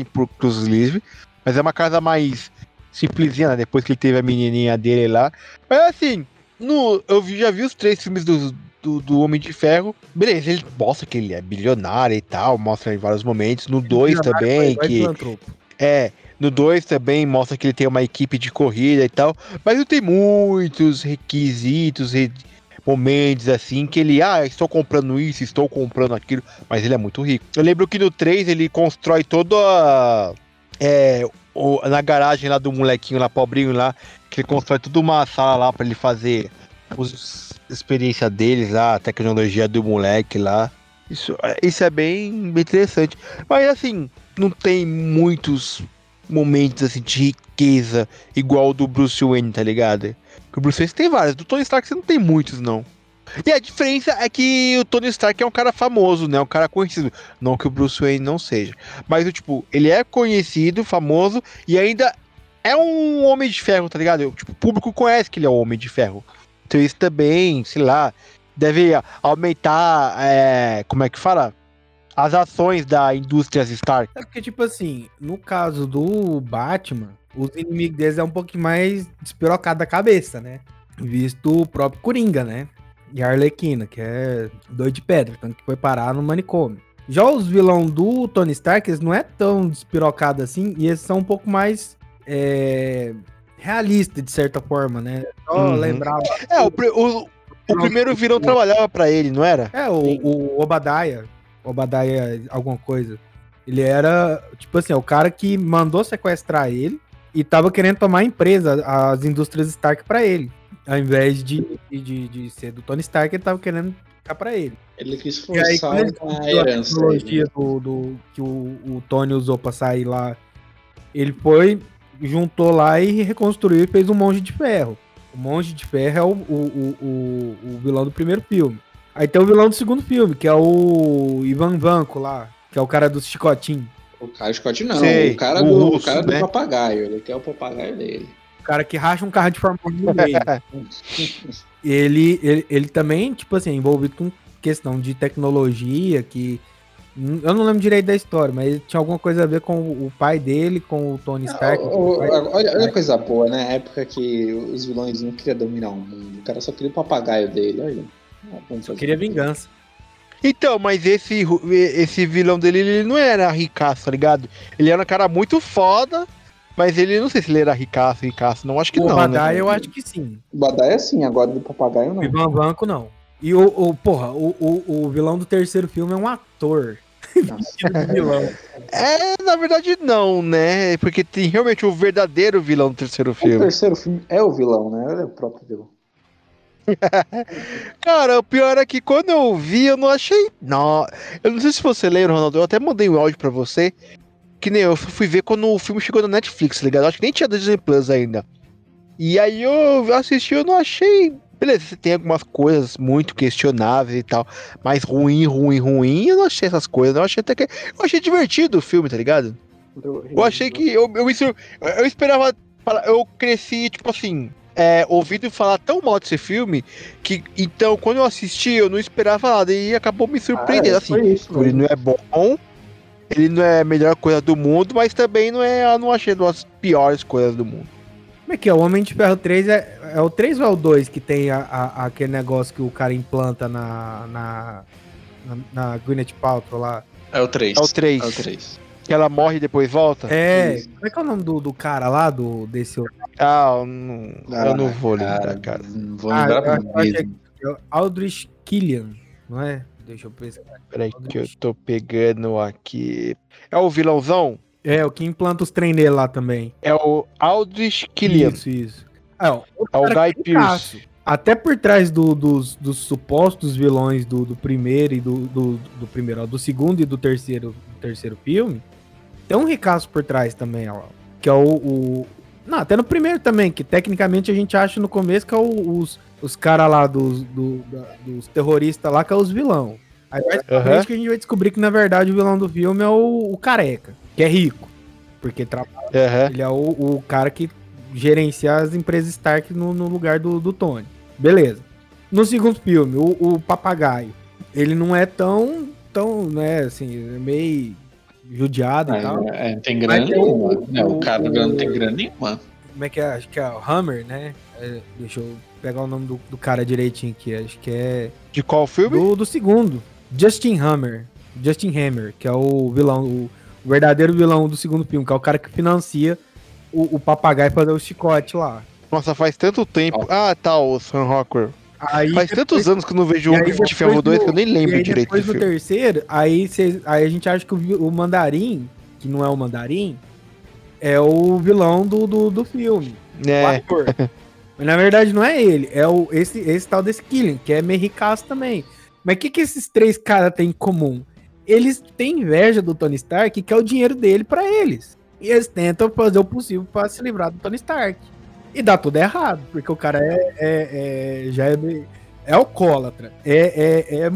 Livre. Mas é uma casa mais simplesinha, né? Depois que ele teve a menininha dele lá. Mas assim, no, eu já vi os três filmes do, do, do Homem de Ferro. Beleza, ele mostra que ele é bilionário e tal. Mostra em vários momentos. No 2 também, Vai que... filantropo. É, no 2 também mostra que ele tem uma equipe de corrida e tal, mas não tem muitos requisitos, re- momentos assim que ele, ah, estou comprando isso, estou comprando aquilo, mas ele é muito rico. Eu lembro que no 3 ele constrói toda a. É, o- na garagem lá do molequinho lá, pobrinho lá, que ele constrói toda uma sala lá pra ele fazer os experiência deles lá, a tecnologia do moleque lá. Isso, isso é bem, bem interessante. Mas assim, não tem muitos momentos assim de riqueza igual do Bruce Wayne, tá ligado? Que o Bruce Wayne tem vários, do Tony Stark você não tem muitos, não. E a diferença é que o Tony Stark é um cara famoso, né? Um cara conhecido. Não que o Bruce Wayne não seja. Mas, tipo, ele é conhecido, famoso e ainda é um homem de ferro, tá ligado? Tipo, o público conhece que ele é um homem de ferro. Então isso também, sei lá, deve aumentar, é, como é que fala? As ações da indústria Stark. É porque, tipo assim, no caso do Batman, os inimigos deles é um pouquinho mais despirocado da cabeça, né? Visto o próprio Coringa, né? E a Arlequina, que é doido de pedra, tanto que foi parar no manicômio. Já os vilão do Tony Stark, eles não é tão despirocado assim, e eles são um pouco mais é, realista, de certa forma, né? Só Uhum. lembrar. É, o, o, o primeiro vilão trabalhava pra ele, não era? É, o, o Obadiah, Obadiah alguma coisa. Ele era, tipo assim, é o cara que mandou sequestrar ele e tava querendo tomar a empresa, as indústrias Stark pra ele. Ao invés de, de, de ser do Tony Stark, ele tava querendo ficar pra ele. Ele quis aí, forçar ele a usou a herança. tecnologia do, do- que o, o Tony usou pra sair lá, ele foi, juntou lá e reconstruiu e fez um monge de ferro. O monge de ferro é o, o, o, o, vilão do primeiro filme. Aí tem o vilão do segundo filme, que é o Ivan Vanko lá, que é o cara do chicotinho. O cara Scott não, Sei, o cara, o do, russo, o cara né? do papagaio. Ele quer o papagaio dele. O cara que racha um carro de Fórmula 1 no meio. ele, ele, ele também, tipo assim, é envolvido com questão de tecnologia, que. Eu não lembro direito da história, mas tinha alguma coisa a ver com o pai dele, com o Tony Stark. Ah, o- o- olha, olha a coisa boa, né? A época que os vilões não queriam dominar o mundo. O cara só queria o papagaio dele, olha. Só queria vingança. Então, mas esse, esse vilão dele, ele não era ricaço, tá ligado? Ele era um cara muito foda, mas ele, não sei se ele era ricaço, ricaço, não, acho que o não, Badai né? eu acho que sim. O Badai é assim, agora do papagaio O não. Ivan Vanko não. E o, o porra, o, o, o vilão do terceiro filme é um ator. É, na verdade não, né? Porque tem realmente o verdadeiro vilão do terceiro O filme. terceiro filme é o vilão, né? Ele é o próprio vilão. Cara, o pior é que quando eu vi, eu não achei. Não, eu não sei se você lembra, Ronaldo. Eu até mandei um áudio pra você. Que nem eu fui ver quando o filme chegou na Netflix, tá ligado? Eu acho que nem tinha Disney Plus ainda. E aí eu assisti, eu não achei. Beleza, você tem algumas coisas muito questionáveis e tal, mas ruim, ruim, ruim. Eu não achei essas coisas. Eu achei até que. Eu achei divertido o filme, tá ligado? Eu achei que. Eu, eu, sur- eu esperava. falar- Eu cresci, tipo assim. É, ouvindo falar tão mal desse filme que então quando eu assisti eu não esperava nada e acabou me surpreendendo Ah, assim. foi isso, ele não é bom, ele não é a melhor coisa do mundo, mas também não é, eu não achei das piores coisas do mundo. Como é que é? O Homem de Ferro 3 é, é o 3 ou é o 2 que tem a, a- aquele negócio que o cara implanta na, na, na, na Gwyneth Paltrow lá? É o 3. É o 3, É o 3. que ela morre e depois volta. É, Isso. como é que é o nome do, do cara lá, do, desse outro? Ah, eu não, eu não vou lembrar, cara. Não vou Ah, lembrar eu- eu achei mesmo. É Aldrich Killian, não é? Deixa eu pensar. Peraí que eu tô pegando aqui. É o vilãozão? É, o que implanta os trem lá também. É o Aldrich Killian. Isso, isso. É, o É o Guy é. Pearce. até por trás do- dos, dos supostos vilões do, do primeiro e do, do, do primeiro, ó, do segundo e do terceiro, do terceiro filme, tem um ricaço por trás também, ó. Que é o, o- Não, até no primeiro também, que tecnicamente a gente acha no começo que é o- os, os caras lá dos, do- da- dos terroristas lá, que é os vilão. Aí mais pra Aham. frente que a gente vai descobrir que, na verdade, o vilão do filme é o, o careca, que é rico. Porque trabalha Aham. ele é o, o cara que gerencia as empresas Stark no, no lugar do, do Tony. Beleza. No segundo filme, o, o papagaio, ele não é tão, tão, né, assim, é meio judiado e tal. É, é, tem grana Mas o- nenhuma. né? O o- cara não tem grana nenhuma. Como é que é? Acho que é o Hammer, né? É, deixa eu pegar o nome do, do cara direitinho aqui. Acho que é De qual filme? do, do segundo. Justin Hammer. Justin Hammer, que é o vilão, o, o verdadeiro vilão do segundo filme, que é o cara que financia o, o papagaio fazer o chicote lá. Nossa, faz tanto tempo. Ah, tá, o Sam Rockwell. Aí Faz depois- tantos anos que eu não vejo o Homem de Ferro depois 2 no- que eu nem E lembro aí direito do depois no filme. terceiro, aí, cês- aí a gente acha que o, o mandarim, que não é o mandarim, é o vilão do, do, do filme. O É, ator. Mas na verdade não é ele, é o, esse, esse tal desse Killian, que é meio ricaço também. Mas o que, que esses três caras têm em comum? Eles têm inveja do Tony Stark, que é o dinheiro dele pra eles. E eles tentam fazer o possível pra se livrar do Tony Stark. E dá tudo errado, porque o cara é, é- é- já é, é alcoólatra, é, é, é.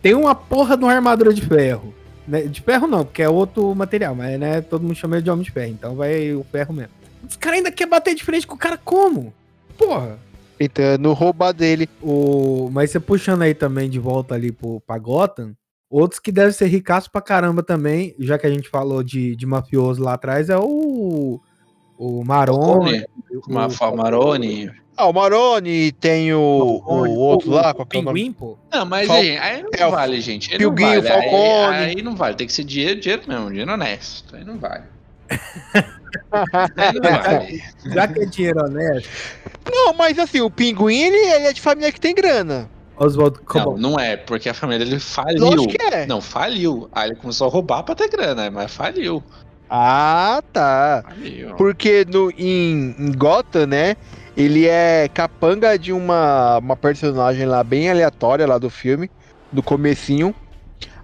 Tem uma porra de uma armadura de ferro. né? De ferro não, porque é outro material, mas né, todo mundo chama ele de homem de ferro, então vai o ferro mesmo. Os caras ainda querem bater de frente com o cara como? Porra. tentando roubar dele. O... Mas você puxando aí também de volta ali pro, pra Gotham, outros que devem ser ricaços pra caramba também, já que a gente falou de, de mafioso lá atrás, é o. O Maroni. o- Mafa Maroni. Ah, o Maroni, tem o, o outro lá, qual que é o? Pinguim, pô. Não, mas Fal- aí, aí não É, o vale, gente. Aí Pilguinho, não vale. Aí- Falcone. Aí, não vale. Tem que ser dinheiro, dinheiro mesmo, dinheiro honesto. Aí não vale. Já que é dinheiro honesto, Não, mas assim, o Pinguim, ele, ele é de família que tem grana. Oswaldo, Não, como? não é, porque a família dele faliu. Lógico que é. Não, faliu. Aí ele começou a roubar pra ter grana, mas faliu. Ah, tá. Faliu. Porque no, em, em Gotham, né? Ele é capanga de uma, uma personagem lá bem aleatória lá do filme, do comecinho.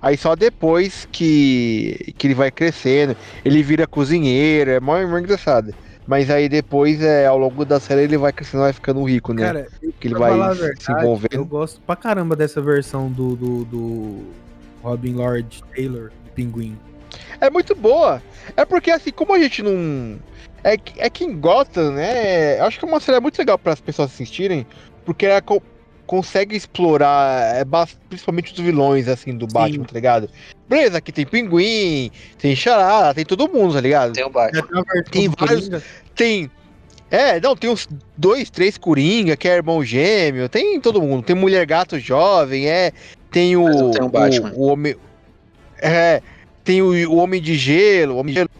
Aí só depois que, que ele vai crescendo, ele vira cozinheiro, é mó, engraçado. Mas aí depois, é, ao longo da série, ele vai crescendo, vai ficando rico, né? Cara, que ele vai verdade, se envolvendo. Eu gosto pra caramba dessa versão do, do, do Robin Lord Taylor, do Pinguim. É muito boa. É porque, assim, como a gente não. É, é que em Gotham, né? Eu acho que é uma série muito legal para as pessoas assistirem, porque co- consegue explorar é, principalmente os vilões, assim, do Batman, tá ligado? Beleza, aqui tem Pinguim, tem Charada, tem todo mundo, tá ligado? Tem o Batman. Tem uma versão Tem vários- Tem. É, não, tem uns dois, três Coringa, que é irmão gêmeo, tem todo mundo. Tem Mulher Gato Jovem, é. Tem o. Tem o Batman. O, o Homem. É. Tem o, o Homem de Gelo, o Homem de Gelo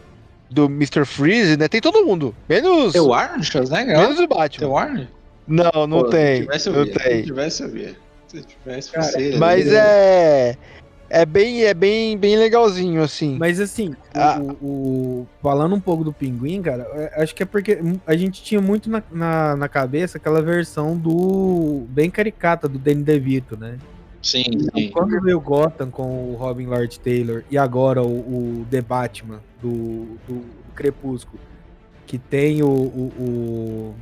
do Mr. Freeze, né? Tem todo mundo. Menos. Tem o Arnold Schwarzenegger? Menos o Tem Batman. o Arnold? Não, não Pô, tem. Se tivesse, eu Não via. Se tem. tivesse, eu via. Se tivesse, Cara, você. Mas é. É bem, é bem, bem legalzinho, assim. Mas assim, Ah. o, o- falando um pouco do Pinguim, cara, é- acho que é porque a gente tinha muito na, na, na cabeça aquela versão do. bem caricata do Danny DeVito, né? Sim, Então, sim. Quando veio Gotham com o Robin Lord Taylor e agora o, o The Batman do, do, do Crepúsculo, que tem o. o, o-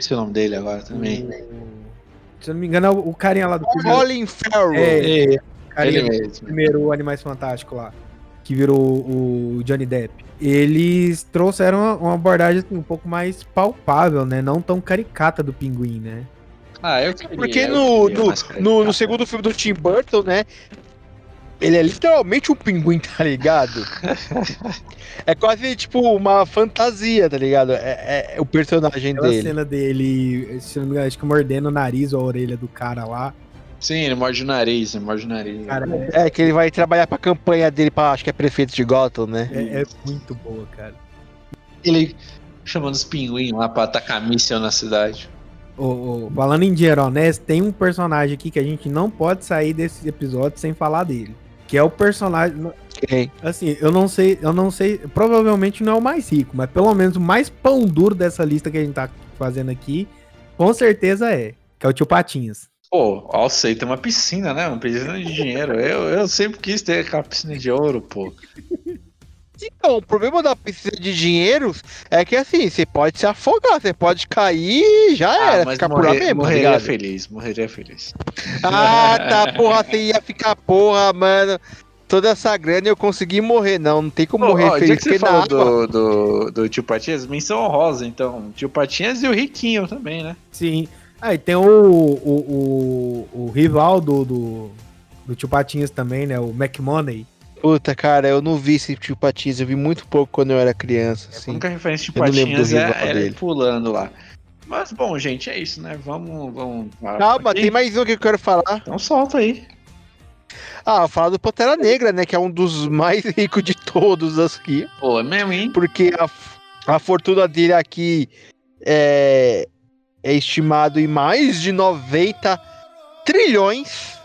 Esse é o nome dele agora também. o- se eu não me engano, é o, carinha lá do primeiro. Colin Farrell. É, É, carinha ele mesmo. primeiro o Animais Fantásticos lá, que virou o Johnny Depp. Eles trouxeram uma, uma abordagem assim, um pouco mais palpável, né? Não tão caricata do pinguim, né? Ah, eu queria, Porque eu no, queria no, no, no segundo filme do Tim Burton, né? Ele é literalmente um pinguim, tá ligado? é quase tipo uma fantasia, tá ligado? É, é- é o personagem Aquela dele. cena dele, se não me engano, acho que mordendo o nariz ou a orelha do cara lá. Sim, ele morde o nariz, ele morde o nariz. Cara, é, É que ele vai trabalhar pra campanha dele pra, acho que é prefeito de Gotham, né? é- é muito boa, cara. Ele chamando os pinguins lá pra atacar míssel na cidade. Ô, ô, falando em dinheiro honesto, tem um personagem aqui que a gente não pode sair desse episódio sem falar dele. Que é o personagem. Quem? Assim, eu não sei, eu não sei, provavelmente não é o mais rico, mas pelo menos o mais pão duro dessa lista que a gente tá fazendo aqui com certeza é. Que é o tio Patinhas. Pô, ó, sei, tem uma piscina, né? Uma piscina de dinheiro. Eu, eu sempre quis ter aquela piscina de ouro, pô. Então, o problema da piscina de dinheiros é que assim, você pode se afogar, você pode cair e já era, Ah, mas ficar por lá morrer, mesmo, tá morreria ligado? feliz, morreria feliz. Ah, tá, porra, você ia ficar, porra, mano. Toda essa grana eu consegui morrer, não, não tem como Pô, morrer ó, feliz, que você falou água... do, do, do tio Patinhas, menção honrosa, então. Tio Patinhas e o Riquinho também, né? Sim. Aí tem o, o, o, o rival do, do, do tio Patinhas também, né? O McMoney. Puta, cara, eu não vi esse tio Patins, eu vi muito pouco quando eu era criança, A assim. única referência de Eu não lembro do Patinhas é, é ele pulando lá. Mas bom, gente, é isso, né? Vamos. vamos Calma, tem mais um que eu quero falar. Então solta aí. Ah, falar do Pantera Negra, né, que é um dos mais ricos de todos aqui. Pô, é mesmo, hein? porque a, a fortuna dele aqui é, é estimado em mais de 90 trilhões.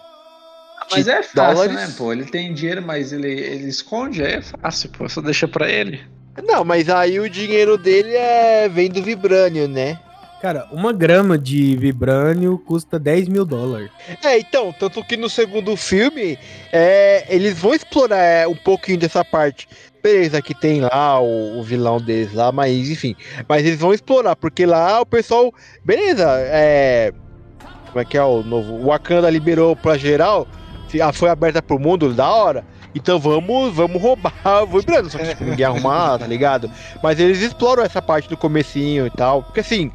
Mas de é fácil, dólares. né, pô? Ele tem dinheiro, mas ele, ele esconde, aí é fácil, pô. Só deixa pra ele. Não, mas aí o dinheiro dele é vem do Vibrânio, né? Cara, uma grama de vibrânio custa 10 mil dólares. É, então, tanto que no segundo filme é, eles vão explorar é, um pouquinho dessa parte. Beleza, que tem lá o, o vilão deles lá, mas enfim. Mas eles vão explorar, porque lá o pessoal. Beleza, é. Como é que é o novo? O Wakanda liberou pra geral, ah, foi aberta pro mundo, da hora. Então vamos, vamos roubar o Vibrando, só que tipo, ninguém arrumar, tá ligado? Mas eles exploram essa parte do comecinho e tal. Porque assim,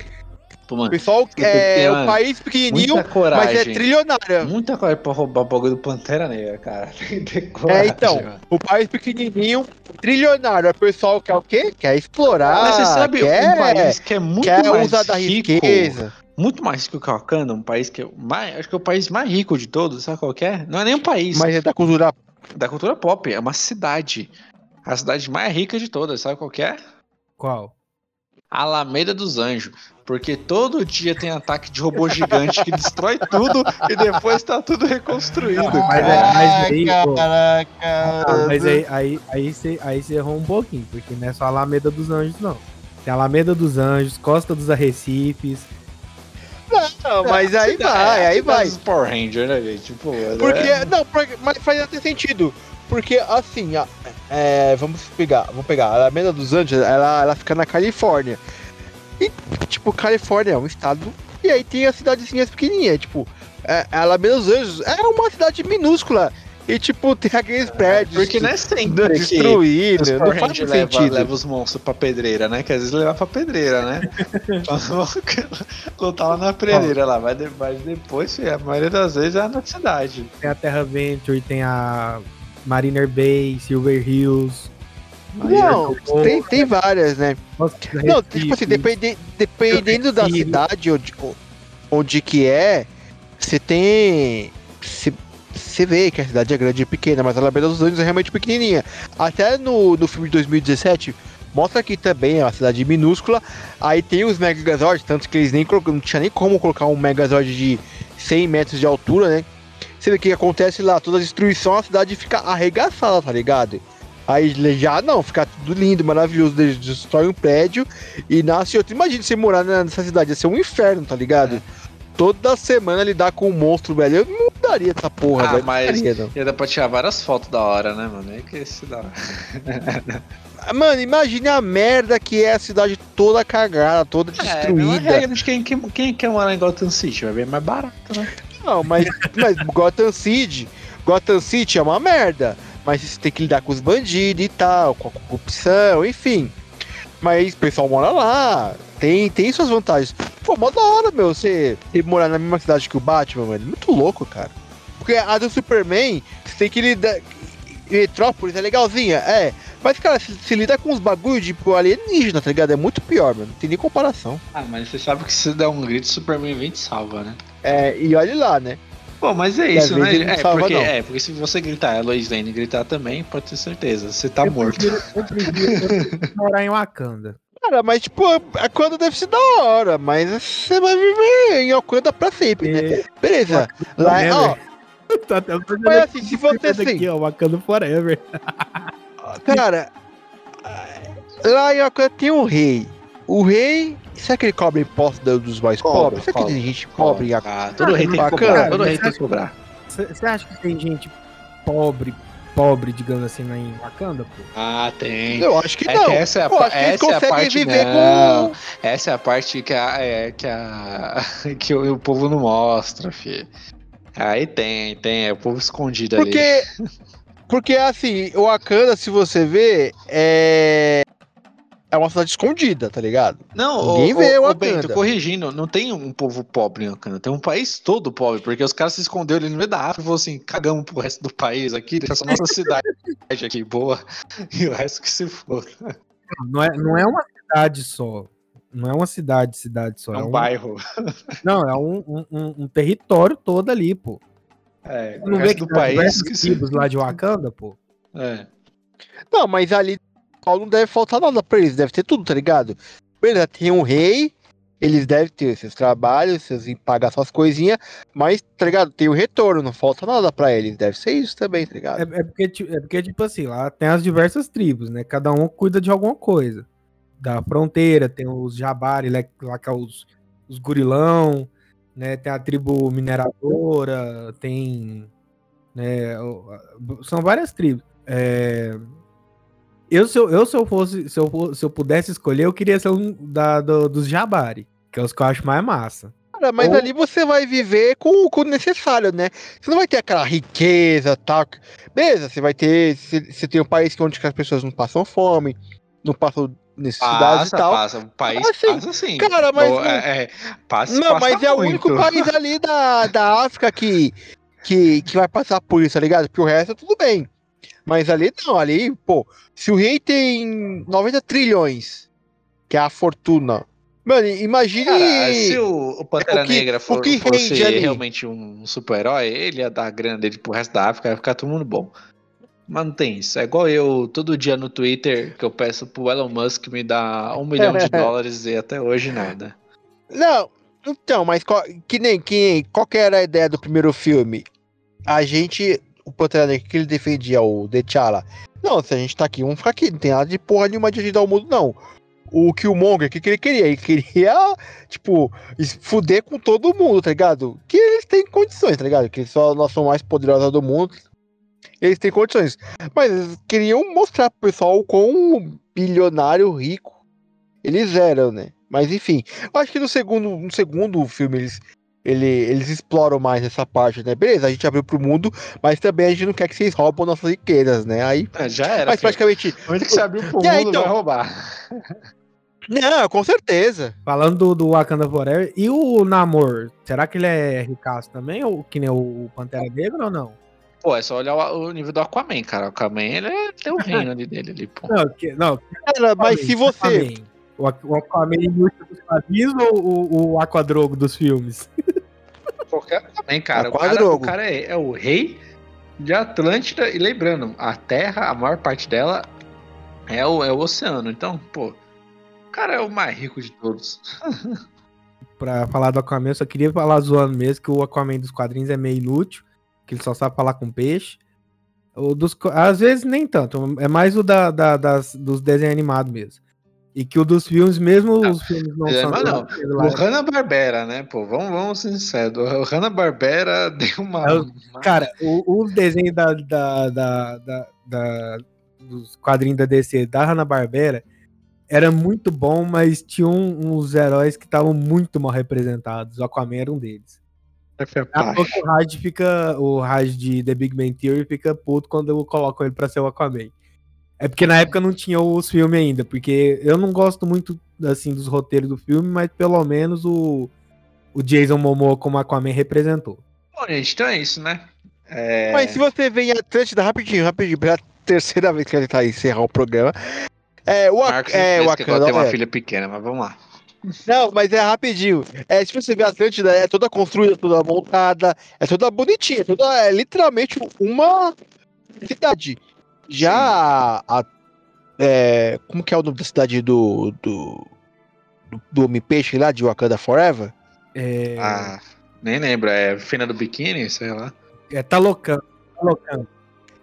Pô, o mano, pessoal é um mano, país pequenininho, coragem. mas é trilionário. Muita coisa pra roubar o bagulho do Pantera Negra, cara. Tem que ter coragem, É, então, mano. o país pequenininho, trilionário, o pessoal quer o quê? Quer explorar, Mas você sabe quer, um país que é muito quer mais usar da rico, riqueza. Muito mais rico que o Wakanda, um país que é o mais, acho que é o país mais rico de todos, sabe qual que é? Não é nem um país Mas é da cultura. da cultura pop, é uma cidade. A cidade mais rica de todas, sabe qual que é? Qual? Alameda dos Anjos. Porque todo dia tem ataque de robô gigante que destrói tudo e depois tá tudo reconstruído. Mas, cara. é, mas aí, pô, Caraca. mas aí, aí, aí, você, aí você errou um pouquinho, porque não é só Alameda dos Anjos, não. Tem Alameda dos Anjos, Costa dos Arrecifes. Não, mas aí vai, é aí vai. dos Power Ranger, né, gente? Tipo, Porque, é- não, porque- mas faz até sentido. Porque, assim, a- é, vamos pegar, vamos pegar. A Alameda dos Anjos, ela, ela fica na Califórnia. E, tipo, Califórnia é um estado. E aí tem as cidadezinhas pequenininhas. Tipo, é, a Alameda dos Anjos é uma cidade minúscula. E, tipo, tem aqueles prédios Porque não é sempre os Não faz muito leva, sentido. leva os monstros pra pedreira, né? Que às vezes leva pra pedreira, né? Lutar lá na pedreira lá, mas de- mas depois, a maioria das vezes é na cidade. Tem a Terra Venture, tem a Mariner Bay, Silver Hills. Não, tem, tem várias, né? Dos Não, tipo assim, depende, dependendo da cidade onde, onde que é, você tem. Você vê que a cidade é grande e pequena, mas a Alameda dos Anjos é realmente pequenininha. Até no, no filme de 2017, mostra que também é uma cidade minúscula. Aí tem os Megazords, tanto que eles nem colocam, não tinha nem como colocar um Megazord de 100 metros de altura, né? Você vê o que acontece lá, toda a destruição, a cidade fica arregaçada, tá ligado? Aí já não, fica tudo lindo, maravilhoso, destrói um prédio e nasce outro. Imagina você morar nessa cidade, ia ser um inferno, tá ligado? É. Toda semana lidar com um monstro, velho. Eu não daria essa porra, Ah, velho. mas- daria, não. E dá pra tirar várias fotos da hora, né, mano? É que esse da hora. Mano, imagine a merda que é a cidade toda cagada, toda É, é destruída. regra de quem, quem, quem quer morar em Gotham City, vai bem mais barato, né? não, mas, mas Gotham City, Gotham City é uma merda. Mas você tem que lidar com os bandidos e tal, com a corrupção, enfim. Mas o pessoal mora lá, tem, tem suas vantagens. Pô, mó da hora, meu, você, você morar na mesma cidade que o Batman, mano. Muito louco, cara. Porque a do Superman, você tem que lidar. Metrópolis é legalzinha, é. Mas, cara, se, se lidar com os bagulho de tipo, alienígena, tá ligado? É muito pior, mano. Não tem nem comparação. Ah, mas você sabe que se der um grito, Superman vem e te salva, né? É, e olhe lá, né? Bom, mas é E isso, né? É porque, não. é, porque se você gritar, a Lois Lane gritar também, pode ter certeza, você tá Eu morto. prefiro- Eu prefiro, morar em Wakanda. Cara, mas tipo, a Wakanda deve ser da hora, mas você vai viver em Wakanda pra sempre, né? É, Beleza. Lá, é- ó, Tá até mas assim, se você aqui, assim, ó, Wakanda Forever. cara, lá em Wakanda tem um rei. O rei, será que ele cobra imposto do- dos mais pobres? Será que cobra, tem gente pobre em? Ah, todo rei tem que cobrar, todo rei tem que cobrar. Você acha que tem gente pobre, pobre, digamos assim, lá em Wakanda, pô? Ah, tem. Eu acho que É não. que essa é a, Eu pa- acho que essa é a parte viver não, com. Essa é a parte que a, é, que a que o, o povo não mostra, filho. Aí tem, tem, é o povo escondido ali. Porque. Porque assim, o Wakanda, se você vê, é. É uma cidade escondida, tá ligado? Não, Ninguém o, vê o, o o Bento, corrigindo, não tem um povo pobre em Wakanda, tem um país todo pobre, porque os caras se esconderam ali no meio da África e falaram assim, cagamos pro resto do país aqui, deixa essa nossa cidade aqui boa, e o resto que se for. Não é, não é uma cidade só. Não é uma cidade, cidade só. É É um um, bairro. não, é um, um- um- um território todo ali, pô. É, o Não vê resto que do país que se... lá de Wakanda, pô? É. Não, mas ali não deve faltar nada pra eles, deve ter tudo, tá ligado? Beleza, tem um rei, eles devem ter seus trabalhos, seus pagar suas coisinhas, mas, tá ligado? Tem o retorno, não falta nada pra eles, deve ser isso também, tá ligado? É, é porque, é porque, tipo assim, lá tem as diversas tribos, né? Cada um cuida de alguma coisa. Da fronteira, tem os Jabari, lá, que é os, os gurilão, né? Tem a tribo mineradora, tem. Né, são várias tribos. É, eu, se eu, eu, se eu fosse, se eu, se eu pudesse escolher, eu queria ser um da, do- dos Jabari, que é os que eu acho mais massa. Cara, mas Ou- ali você vai viver com, com o necessário, né? Você não vai ter aquela riqueza tal. Beleza, você vai ter. Você, você tem um país que onde as pessoas não passam fome, não passam necessidades Passa, e tal. passa. O país Ah, sim. passa sim. Cara, mas Ou, não- é, é, passa, Não, passa mas é o único muito. país ali da, da África que, que, que vai passar por isso, tá ligado? Porque o resto tudo bem. Mas ali não, ali, pô, se o rei tem 90 trilhões, que é a fortuna. Mano, imagine. Cara, se o, o Pantera o que- Negra for, que fosse ali? realmente um super-herói, ele ia dar a grana dele pro resto da África, ia ficar todo mundo bom. Mas não tem isso. É igual eu, todo dia no Twitter, que eu peço pro Elon Musk me dar um milhão de dólares e até hoje nada. Não, então, mas que nem que qual que era a ideia do primeiro filme? A gente, o Pantera que ele defendia, o T'Challa. Não, se a gente tá aqui, vamos ficar aqui, não tem nada de porra nenhuma de ajudar o mundo, não. O Killmonger, o que, que ele queria? Ele queria, tipo, fuder com todo mundo, tá ligado? Que eles têm condições, tá ligado? Que eles são a nação mais poderosa do mundo. Eles têm condições. Mas eles queriam mostrar pro pessoal o quão bilionário rico eles eram, né? Mas enfim, eu acho que no segundo, no segundo filme eles, ele, eles exploram mais essa parte, né? Beleza, a gente abriu pro mundo, mas também a gente não quer que vocês roubam nossas riquezas, né? Aí, É, já era. mas filho. praticamente. Onde que você abriu pro mundo É, então. vai roubar. Não, com certeza. Falando do, do Wakanda Forever, e o Namor? Será que ele é ricaço também, ou que nem o Pantera Negra ou não? Pô, é só olhar o, o nível do Aquaman, cara. O Aquaman, ele é- tem o reino ali dele ali, pô. Não, que, não Cara, mas se você. Aquaman. O, Aqu- o Aquaman inútil dos quadrinhos ou o, o Aquadrogo dos filmes? Qualquer Aquaman, cara. O cara, Aquadrogo. o cara é, é o rei de Atlântida. E lembrando, a Terra, a maior parte dela é o, é o oceano. Então, pô, o cara é o mais rico de todos. Pra falar do Aquaman, eu só queria falar zoando mesmo que o Aquaman dos quadrinhos é meio inútil, que ele só sabe falar com peixe. O dos, às vezes nem tanto, é mais o da, da- das, dos desenhos animados mesmo. E que o dos filmes, mesmo Não, os filmes não é, são. mas não, lá- O Hanna-Barbera, né, pô? Vamos, vamos ser sinceros. O Hanna-Barbera deu uma... É uma- Cara, o- os desenhos da, da, da, da- da- dos quadrinhos da DC da Hanna-Barbera era muito bom, mas tinha um- uns heróis que estavam muito mal representados. O Aquaman era um deles. A pouco o Raj fica. O Raj de The Big Bang Theory fica puto quando eu coloco ele pra ser o Aquaman. É porque na época não tinha os filmes ainda, porque eu não gosto muito assim dos roteiros do filme, mas pelo menos o, o Jason Momoa como Aquaman representou. Bom, gente, então é isso, né? É... Mas se você vem em Atlântida, rapidinho, rapidinho, pela terceira vez que ele tá encerrar o programa. É, o, Marcos é, o agora tem uma é. filha pequena, mas vamos lá. Não, mas é rapidinho. É, se você ver a Atlântida, é toda construída, toda montada, é toda bonitinha, toda, é literalmente uma cidade. Já a, a- é, como que é o nome da cidade do do, do, do Homem-Peixe lá, de Wakanda Forever? É, Ah, nem lembro. É Fina do Biquíni, sei lá. é Talocan. Talocan.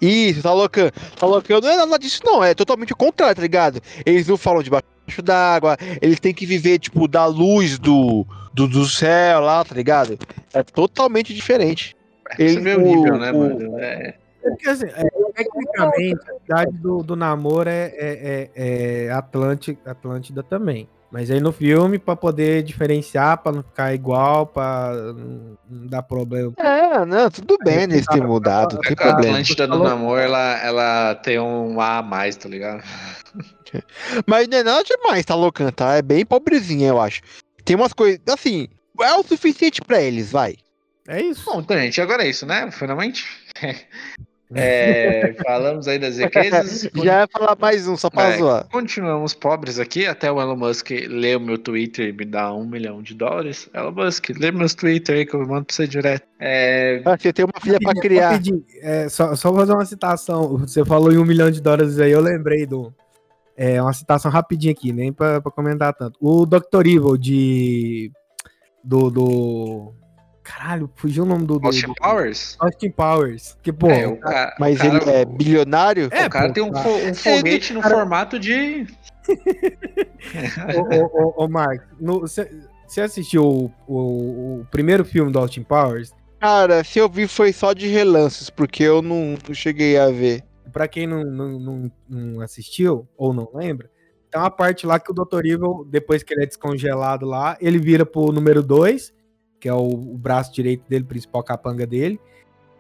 Isso, Talocan. Talocan não é nada disso, não. É totalmente o contrário, tá ligado? Eles não falam debaixo d'água, eles têm que viver, tipo, da luz do, do, do céu lá, tá ligado? É totalmente diferente. Você vê o nível, né, o- mano? É, É porque, assim, é, tecnicamente, a cidade do, do namoro é, é, é, é Atlânti- Atlântida também. Mas aí no filme, pra poder diferenciar, pra não ficar igual, pra não dar problema. É, não, tudo bem nesse ter mudado, não tem a problema. Atlântida do Namor, ela, ela tem um A a mais, tá ligado? Mas não é nada demais, Talocan, tá? É bem pobrezinha, eu acho. Tem umas coisas, assim, é o suficiente pra eles, vai. É isso. Bom, então, gente, agora é isso, né? Finalmente. É, falamos aí das riquezas. Já ia falar mais um, só pra É, zoar. Continuamos pobres aqui, até o Elon Musk lê o meu Twitter e me dá um milhão de dólares. Elon Musk, lê meus Twitter aí que eu mando pra você direto. É, Ah, Você tem uma filha pra criar. Rapidinho, é, só, só fazer uma citação. Você falou em um milhão de dólares aí, eu lembrei do. É uma citação rapidinha aqui, nem pra, pra comentar tanto. O Dr. Evil de. Do. do caralho, fugiu o nome do. Austin do Powers? Austin Powers. Que, pô. É, o ca- o Mas cara- ele é bilionário? É, o cara pô, tem um, cara. fo- um foguete no cara- formato de. Ô, ô, ô, ô, Mark, você assistiu o, o, o primeiro filme do Austin Powers? Cara, se eu vi foi só de relances, porque eu não, não cheguei a ver. Pra quem não, não, não, não assistiu ou não lembra, tem uma parte lá que o Dr. Evil, depois que ele é descongelado lá, ele vira pro número 2, que é o, o braço direito dele, principal capanga dele,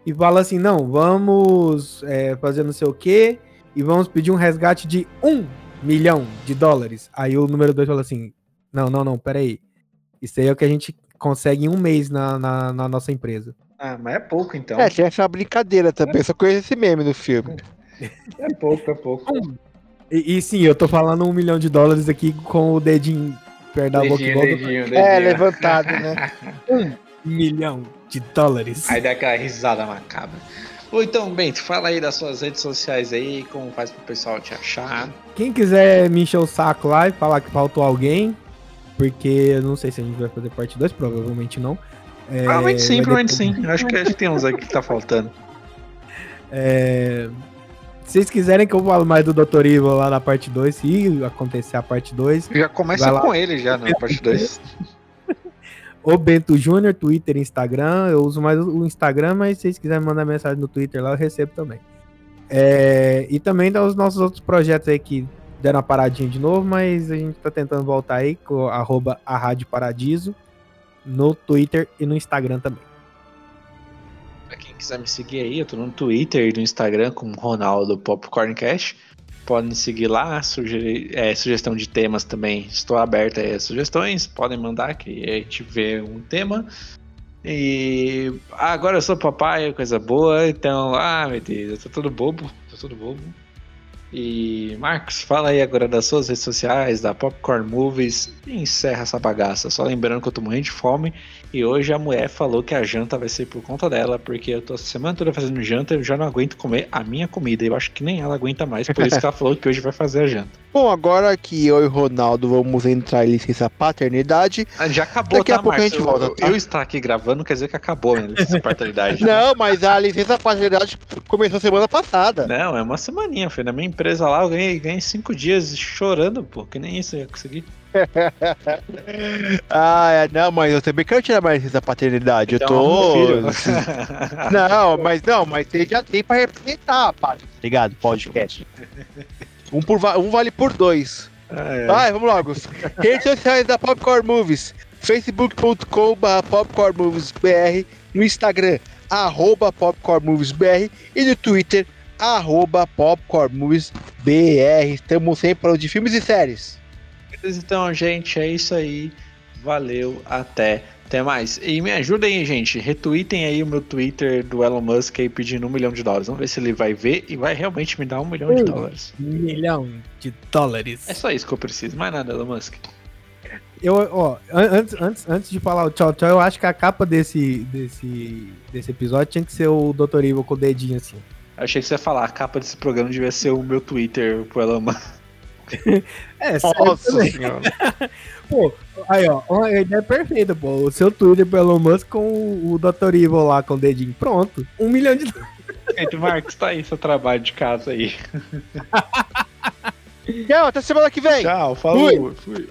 e fala assim: não, vamos é, fazer não sei o quê, e vamos pedir um resgate de um milhão de dólares. Aí o número 2 fala assim: não, não, não, peraí. Isso aí é o que a gente consegue em um mês na, na, na nossa empresa. Ah, mas é pouco então. É, tinha essa brincadeira também, só conheço esse meme no filme. É pouco, é pouco. E, e sim, eu tô falando um milhão de dólares aqui com o dedinho perto da boca Dedinho, dedinho, É, levantado, né? um milhão de dólares. Aí dá aquela risada macabra. Ou então, Bento, fala aí das suas redes sociais aí, como faz pro pessoal te achar. Quem quiser me encher o saco lá e falar que faltou alguém, porque eu não sei se a gente vai fazer parte 2, provavelmente não. É, provavelmente sim, provavelmente depender- sim. Acho que, acho que tem uns aqui que tá faltando. É, se vocês quiserem que eu fale mais do Dr. Evil lá na parte 2, se acontecer a parte 2, Já começa com ele já na parte 2. o Bento Júnior, Twitter e Instagram. Eu uso mais o Instagram, mas se vocês quiserem mandar mensagem no Twitter lá, eu recebo também. É, e também tem os nossos outros projetos aí que deram uma paradinha de novo, mas a gente tá tentando voltar aí com arroba a Rádio Paradiso no Twitter e no Instagram também. Quiser me seguir aí, eu tô no Twitter e no Instagram com Ronaldo Popcorncast. Podem seguir lá, sugerir, é, sugestão de temas também. Estou aberto a sugestões, podem mandar que a gente vê um tema. E ah, agora eu sou papai, coisa boa, então, ah, meu Deus, eu tô todo bobo, tô todo bobo. E Marcos, fala aí agora das suas redes sociais, da Popcorn Movies e encerra essa bagaça. Só lembrando que eu tô morrendo de fome e hoje a mulher falou que a janta vai ser por conta dela, porque eu tô a semana toda fazendo janta e eu já não aguento comer a minha comida. Eu acho que nem ela aguenta mais, por isso que ela falou que hoje vai fazer a janta. Bom, agora que eu e o Ronaldo vamos entrar em licença paternidade. Ah, Já acabou, Daqui a tá, pouco a Marcos? gente volta, Eu, tá? eu estar aqui gravando quer dizer que acabou a licença paternidade. Não, mas a licença paternidade começou semana passada. Não, é uma semaninha, foi na minha empresa lá, eu ganhei, ganhei cinco dias chorando, pô, que nem isso eu ia conseguir. Ah, é, não, mas eu também quero tirar mais licença paternidade. Eu Então, tô. meu filho. Não, mas não, mas você já tem pra representar, pá. Tá ligado? Podcast. Um, por, va- um vale por dois. Ah, é. Vai, vamos logo. Redes sociais da Popcorn Movies. facebook.com.br popcornmoviesbr no Instagram, arroba popcornmoviesbr e no Twitter, arroba popcornmoviesbr. Estamos sempre falando de filmes e séries. Então, gente, é isso aí. Valeu, até. Até mais. E me ajudem aí, gente. Retweetem aí o meu Twitter do Elon Musk aí pedindo um milhão de dólares. Vamos ver se ele vai ver e vai realmente me dar um milhão de Um. dólares. Um milhão de dólares. É só isso que eu preciso. Mais nada, Elon Musk. Eu, ó, an- antes, antes, antes de falar o tchau, tchau, eu acho que a capa desse, desse, desse episódio tinha que ser o Dr. Evil com o dedinho assim. Eu achei que você ia falar. A capa desse programa devia ser o meu Twitter pro Elon Musk. É, Nossa senhora. Pô, aí, ó, uma ideia perfeita, pô. O seu Twitter pro Elon Musk com o, o Dr. Evil lá com o dedinho. Pronto. Um milhão de dólares. Perfeito, Marcos, tá aí seu trabalho de casa aí. Tchau, até semana que vem. Tchau, falou. Fui.